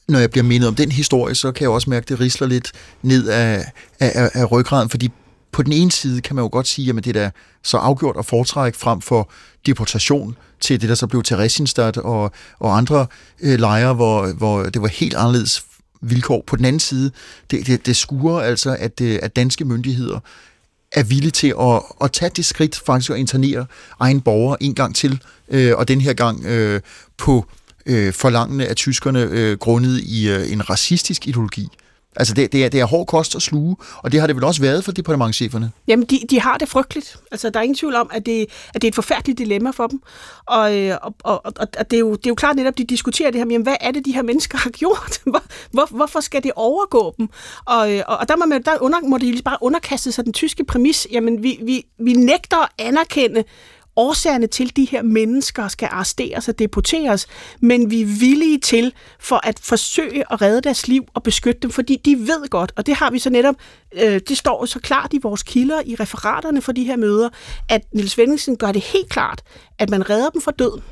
når jeg bliver mindet om den historie, så kan jeg også mærke, at det risler lidt ned af, af, af, af ryggraden, fordi på den ene side kan man jo godt sige, at det er da så afgjort at foretrække frem for deportation til det, der så blev Theresienstadt og, og andre øh, lejre, hvor, hvor det var helt anderledes vilkår. På den anden side, det, det, det skuer altså, at, øh, at danske myndigheder er villige til at, at tage det skridt faktisk at internere egen borgere en gang til, øh, og den her gang øh, på øh, forlangende af tyskerne øh, grundet i øh, en racistisk ideologi. Altså det, det, er, det er hård kost at sluge, og det har det vel også været for departementcheferne. Jamen, de, de har det frygteligt. Altså, der er ingen tvivl om, at det, at det er et forfærdeligt dilemma for dem. Og, øh, og, og, og, det, er jo, det er jo klart netop, de diskuterer det her, men jamen, hvad er det, de her mennesker har gjort? Hvor, hvor, hvorfor skal det overgå dem? Og, øh, og, og der må, man, der under, må de bare underkaste sig den tyske præmis. Jamen, vi, vi, vi nægter at anerkende årsagerne til, at de her mennesker skal arresteres og deporteres, men vi er villige til for at forsøge at redde deres liv og beskytte dem, fordi de ved godt, og det har vi så netop, øh, det står så klart i vores kilder, i referaterne for de her møder, at Nils Vendingsen gør det helt klart, at man redder dem fra døden.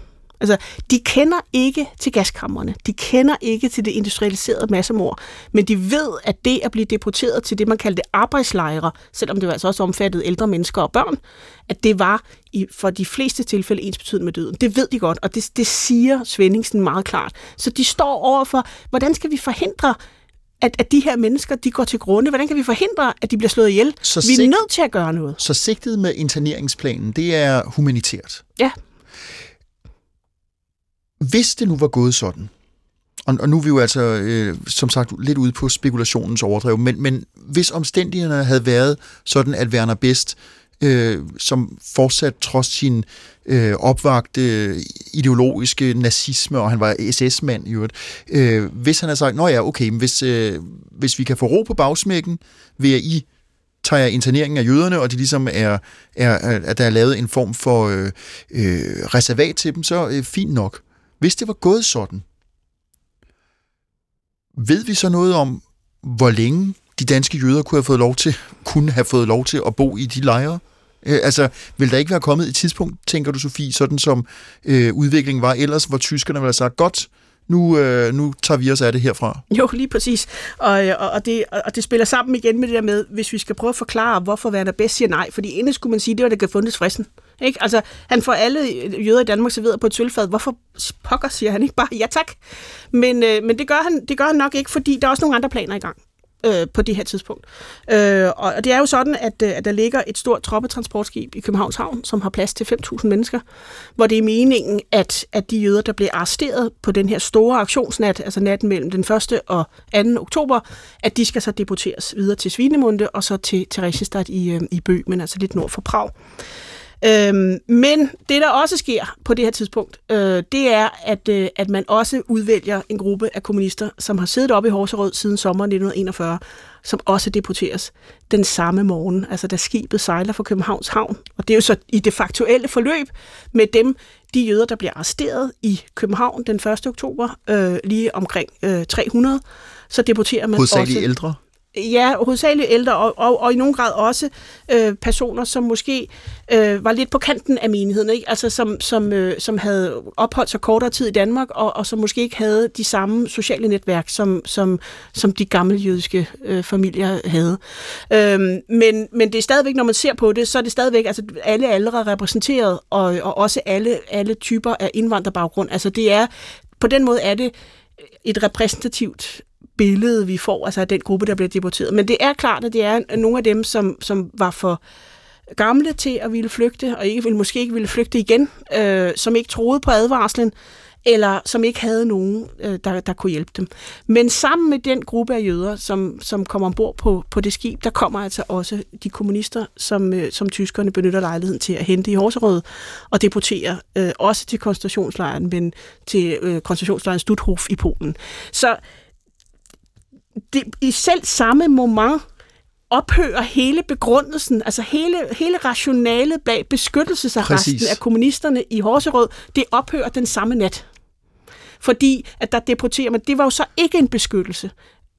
Altså, de kender ikke til gaskammerne. De kender ikke til det industrialiserede massemord. Men de ved, at det at blive deporteret til det, man kaldte arbejdslejre, selvom det var altså også omfattet ældre mennesker og børn, at det var i, for de fleste tilfælde ens betydning med døden. Det ved de godt, og det, det siger Svendingsen meget klart. Så de står over for, hvordan skal vi forhindre, at, at de her mennesker de går til grunde? Hvordan kan vi forhindre, at de bliver slået ihjel? Så vi er sigt- nødt til at gøre noget. Så sigtet med interneringsplanen, det er humanitært. Ja. Hvis det nu var gået sådan, og, og nu er vi jo altså, øh, som sagt, lidt ude på spekulationens overdrev, men, men hvis omstændighederne havde været sådan, at Werner Best, øh, som fortsat trods sin øh, opvagte ideologiske nazisme, og han var SS-mand i øvrigt, øh, hvis han havde sagt, nå ja, okay, men hvis, øh, hvis vi kan få ro på bagsmækken ved at I tager interneringen af jøderne, og de ligesom er, er, at der er lavet en form for øh, øh, reservat til dem, så øh, fint nok. Hvis det var gået sådan, ved vi så noget om, hvor længe de danske jøder kunne have fået lov til, kunne have fået lov til at bo i de lejre? Øh, altså, vil der ikke være kommet et tidspunkt, tænker du, Sofie, sådan som øh, udviklingen var ellers, hvor tyskerne ville have sagt, godt, nu, øh, nu tager vi os af det herfra. Jo, lige præcis. Og, øh, og, og, det, og det spiller sammen igen med det der med, hvis vi skal prøve at forklare, hvorfor Werner Best siger nej. Fordi inden skulle man sige, det var det fundet fristen. Ikke? Altså, han får alle jøder i Danmark serveret på et sølvfad. Hvorfor pokker siger han ikke bare ja tak? Men, øh, men det, gør han, det gør han nok ikke, fordi der er også nogle andre planer i gang øh, på det her tidspunkt. Øh, og og det er jo sådan, at, øh, at der ligger et stort troppetransportskib i Københavns Havn, som har plads til 5.000 mennesker, hvor det er meningen, at, at de jøder, der bliver arresteret på den her store aktionsnat, altså natten mellem den 1. og 2. oktober, at de skal så deporteres videre til Svinemunde og så til Theresienstadt i, øh, i Bø, men altså lidt nord for Prag. Øhm, men det, der også sker på det her tidspunkt, øh, det er, at, øh, at man også udvælger en gruppe af kommunister, som har siddet oppe i Horserød siden sommeren 1941, som også deporteres den samme morgen, altså da skibet sejler fra Københavns Havn. Og det er jo så i det faktuelle forløb med dem, de jøder, der bliver arresteret i København den 1. oktober, øh, lige omkring øh, 300, så deporterer man også... ældre. Ja, hovedsageligt ældre, og, og, og i nogen grad også øh, personer, som måske øh, var lidt på kanten af menigheden, ikke? Altså, som, som, øh, som havde opholdt sig kortere tid i Danmark, og, og som måske ikke havde de samme sociale netværk, som, som, som de gamle jødiske øh, familier havde. Øhm, men, men det er stadigvæk, når man ser på det, så er det stadigvæk, altså alle aldre er repræsenteret, og, og også alle, alle typer af indvandrerbaggrund. Altså det er, på den måde er det et repræsentativt billede, vi får, altså af den gruppe, der bliver deporteret. Men det er klart, at det er nogle af dem, som, som var for gamle til at ville flygte, og ikke, ville, måske ikke ville flygte igen, øh, som ikke troede på advarslen, eller som ikke havde nogen, øh, der, der kunne hjælpe dem. Men sammen med den gruppe af jøder, som, som kommer ombord på, på det skib, der kommer altså også de kommunister, som, øh, som tyskerne benytter lejligheden til at hente i Horserød og deportere øh, også til koncentrationslejren, men til øh, koncentrationslejren Stutthof i Polen. Så det, i selv samme moment ophører hele begrundelsen, altså hele, hele rationalet bag beskyttelsesarresten Præcis. af kommunisterne i Horserød, det ophører den samme nat. Fordi at der deporterer man, det var jo så ikke en beskyttelse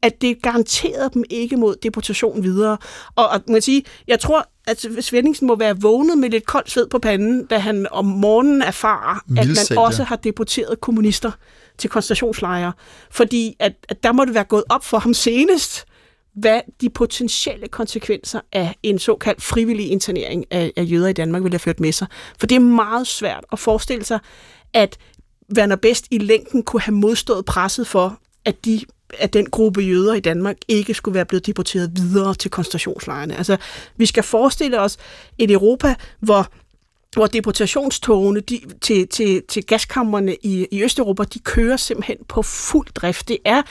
at det garanterede dem ikke mod deportation videre. Og, og man sige, jeg tror, at Svendingsen må være vågnet med lidt koldt sved på panden, da han om morgenen erfarer, at man også har deporteret kommunister til koncentrationslejre. Fordi at, at der må det være gået op for ham senest, hvad de potentielle konsekvenser af en såkaldt frivillig internering af, af jøder i Danmark ville have ført med sig. For det er meget svært at forestille sig, at Werner Best i længden kunne have modstået presset for, at de at den gruppe jøder i Danmark ikke skulle være blevet deporteret videre til koncentrationslejrene. Altså, vi skal forestille os et Europa, hvor hvor deportationstogene de, til, til, til gaskammerne i, i Østeuropa, de kører simpelthen på fuld drift. Det er,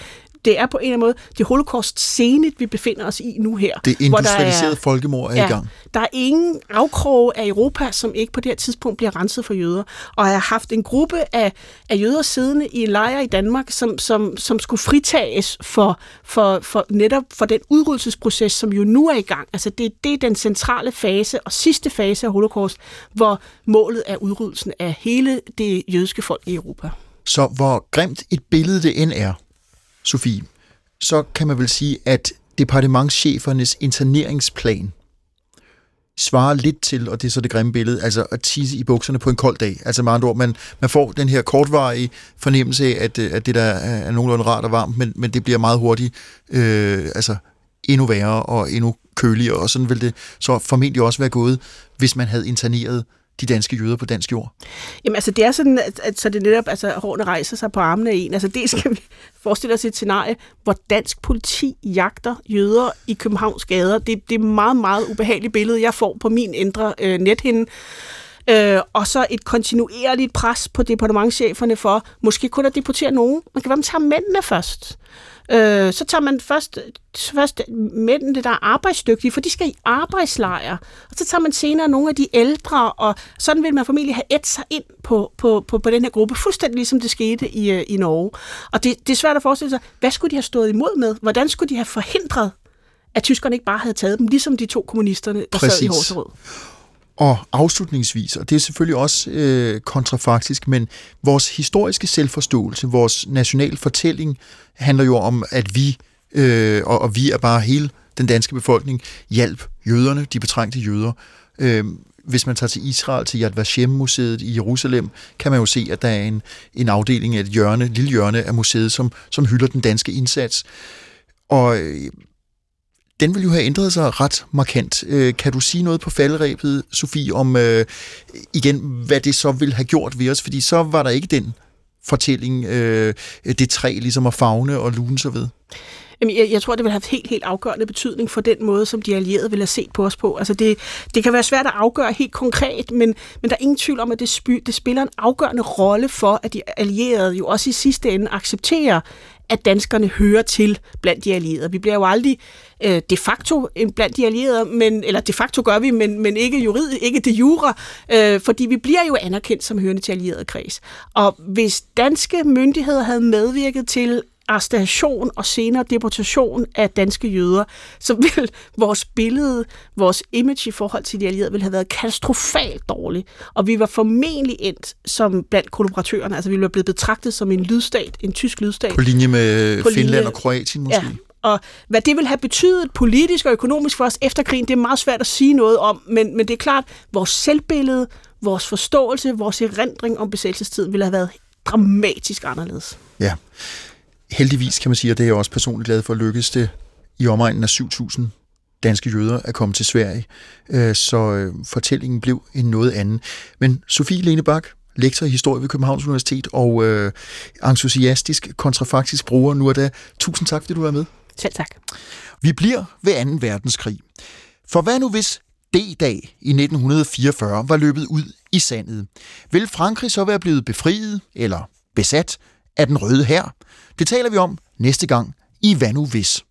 det er på en eller anden måde det holocaust scene, vi befinder os i nu her. Det hvor der industrialiserede folkemord er i gang. Der er ingen afkroge af Europa, som ikke på det her tidspunkt bliver renset for jøder. Og jeg har haft en gruppe af, af jøder siddende i en lejr i Danmark, som, som, som skulle fritages for, for, for netop for den udryddelsesproces, som jo nu er i gang. Altså det, det er den centrale fase og sidste fase af holocaust, hvor målet er udryddelsen af hele det jødiske folk i Europa. Så hvor grimt et billede det end er, Sofie, så kan man vel sige, at departementschefernes interneringsplan svarer lidt til, og det er så det grimme billede, altså at tisse i bukserne på en kold dag. Altså med andre ord, man, man får den her kortvarige fornemmelse af, at, at det der er nogenlunde rart og varmt, men, men det bliver meget hurtigt øh, altså endnu værre og endnu køligere, og sådan vil det så formentlig også være gået, hvis man havde interneret de danske jøder på dansk jord. Jamen altså, det er sådan, at, at så det netop, altså, hårene rejser sig på armene af en. Altså, det skal vi forestille os et scenarie, hvor dansk politi jagter jøder i Københavns gader. Det, det er et meget, meget ubehageligt billede, jeg får på min indre øh, nethinde. Øh, og så et kontinuerligt pres på departementcheferne for, måske kun at deportere nogen. Man kan være, man tager mændene først. Øh, så tager man først, først mændene, der er arbejdsdygtige, for de skal i arbejdslejre. Og så tager man senere nogle af de ældre, og sådan vil man formentlig have et sig ind på, på, på, på den her gruppe, fuldstændig ligesom det skete i, øh, i Norge. Og det, det er svært at forestille sig, hvad skulle de have stået imod med? Hvordan skulle de have forhindret, at tyskerne ikke bare havde taget dem, ligesom de to kommunisterne, der sad i Præcis. Horserød? Og afslutningsvis, og det er selvfølgelig også øh, kontrafaktisk, men vores historiske selvforståelse, vores national fortælling, handler jo om, at vi, øh, og, og vi er bare hele den danske befolkning, hjalp jøderne, de betrængte jøder. Øh, hvis man tager til Israel, til Yad Vashem-museet i Jerusalem, kan man jo se, at der er en, en afdeling af et hjørne, et lille hjørne af museet, som, som hylder den danske indsats. Og øh, den vil jo have ændret sig ret markant. Øh, kan du sige noget på faldrebet, Sofie, om øh, igen, hvad det så ville have gjort ved os? Fordi så var der ikke den fortælling, øh, det træ ligesom at fagne og lune sig ved. Jamen, jeg, jeg tror, det vil have helt, helt afgørende betydning for den måde, som de allierede vil have set på os på. Altså det, det kan være svært at afgøre helt konkret, men, men der er ingen tvivl om, at det, sp- det spiller en afgørende rolle for, at de allierede jo også i sidste ende accepterer, at danskerne hører til blandt de allierede. Vi bliver jo aldrig øh, de facto en blandt de allierede, men, eller de facto gør vi, men, men ikke juridisk, ikke de jure, øh, fordi vi bliver jo anerkendt som hørende til allieret kreds. Og hvis danske myndigheder havde medvirket til arrestation og senere deportation af danske jøder, så vil vores billede, vores image i forhold til de allierede, ville have været katastrofalt dårligt. Og vi var formentlig endt som blandt kollaboratørerne, altså vi ville være blevet betragtet som en lydstat, en tysk lydstat. På linje med På Finland linje- og Kroatien måske? Ja, og hvad det vil have betydet politisk og økonomisk for os efter krigen, det er meget svært at sige noget om, men, men det er klart, vores selvbillede, vores forståelse, vores erindring om besættelsestiden ville have været dramatisk anderledes. ja. Heldigvis kan man sige, og det er jeg også personligt glad for, lykkedes det i omegnen af 7.000 danske jøder at komme til Sverige. Øh, Så øh, fortællingen blev en noget anden. Men Sofie Lene Bak, lektor i historie ved Københavns Universitet og øh, entusiastisk kontrafaktisk bruger nu og da. Tusind tak, fordi du var med. Selv tak. Vi bliver ved 2. verdenskrig. For hvad nu hvis D-dag i 1944 var løbet ud i sandet. Vil Frankrig så være blevet befriet eller besat af den røde her? Det taler vi om næste gang i Hvad nu hvis?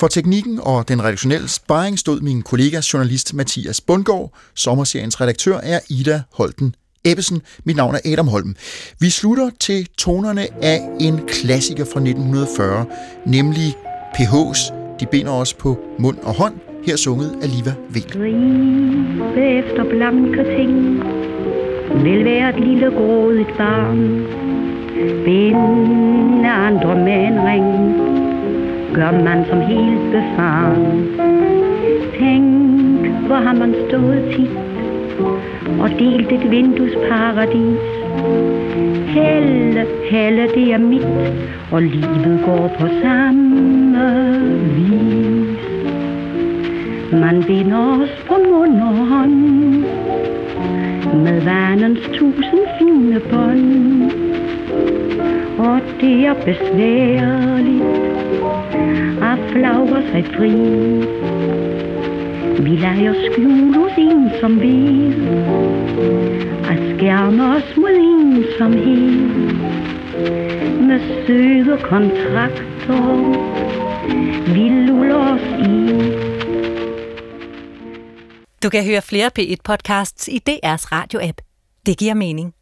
For teknikken og den redaktionelle sparring stod min kollega journalist Mathias Bundgaard. Sommerseriens redaktør er Ida Holten Ebbesen. Mit navn er Adam Holm. Vi slutter til tonerne af en klassiker fra 1940, nemlig PH's De binder os på mund og hånd, her sunget af Liva Vind. Gribe efter blanke ting Vil være et lille grådigt barn Binde andre med en ring Gør man som helt befaren Tænk, hvor har man stået tit Og delt et vinduesparadis. Helle, helle, det er mit Og livet går på samme vis. Man binder os på mund og hånd Med vandens tusind fine bånd. Og det er besværligt At flagre sig fri Vi leger skjul hos en som ved At skærme os mod ensomhed Med søde kontrakter Vi luller os i Du kan høre flere P1-podcasts i DR's radio-app. Det giver mening.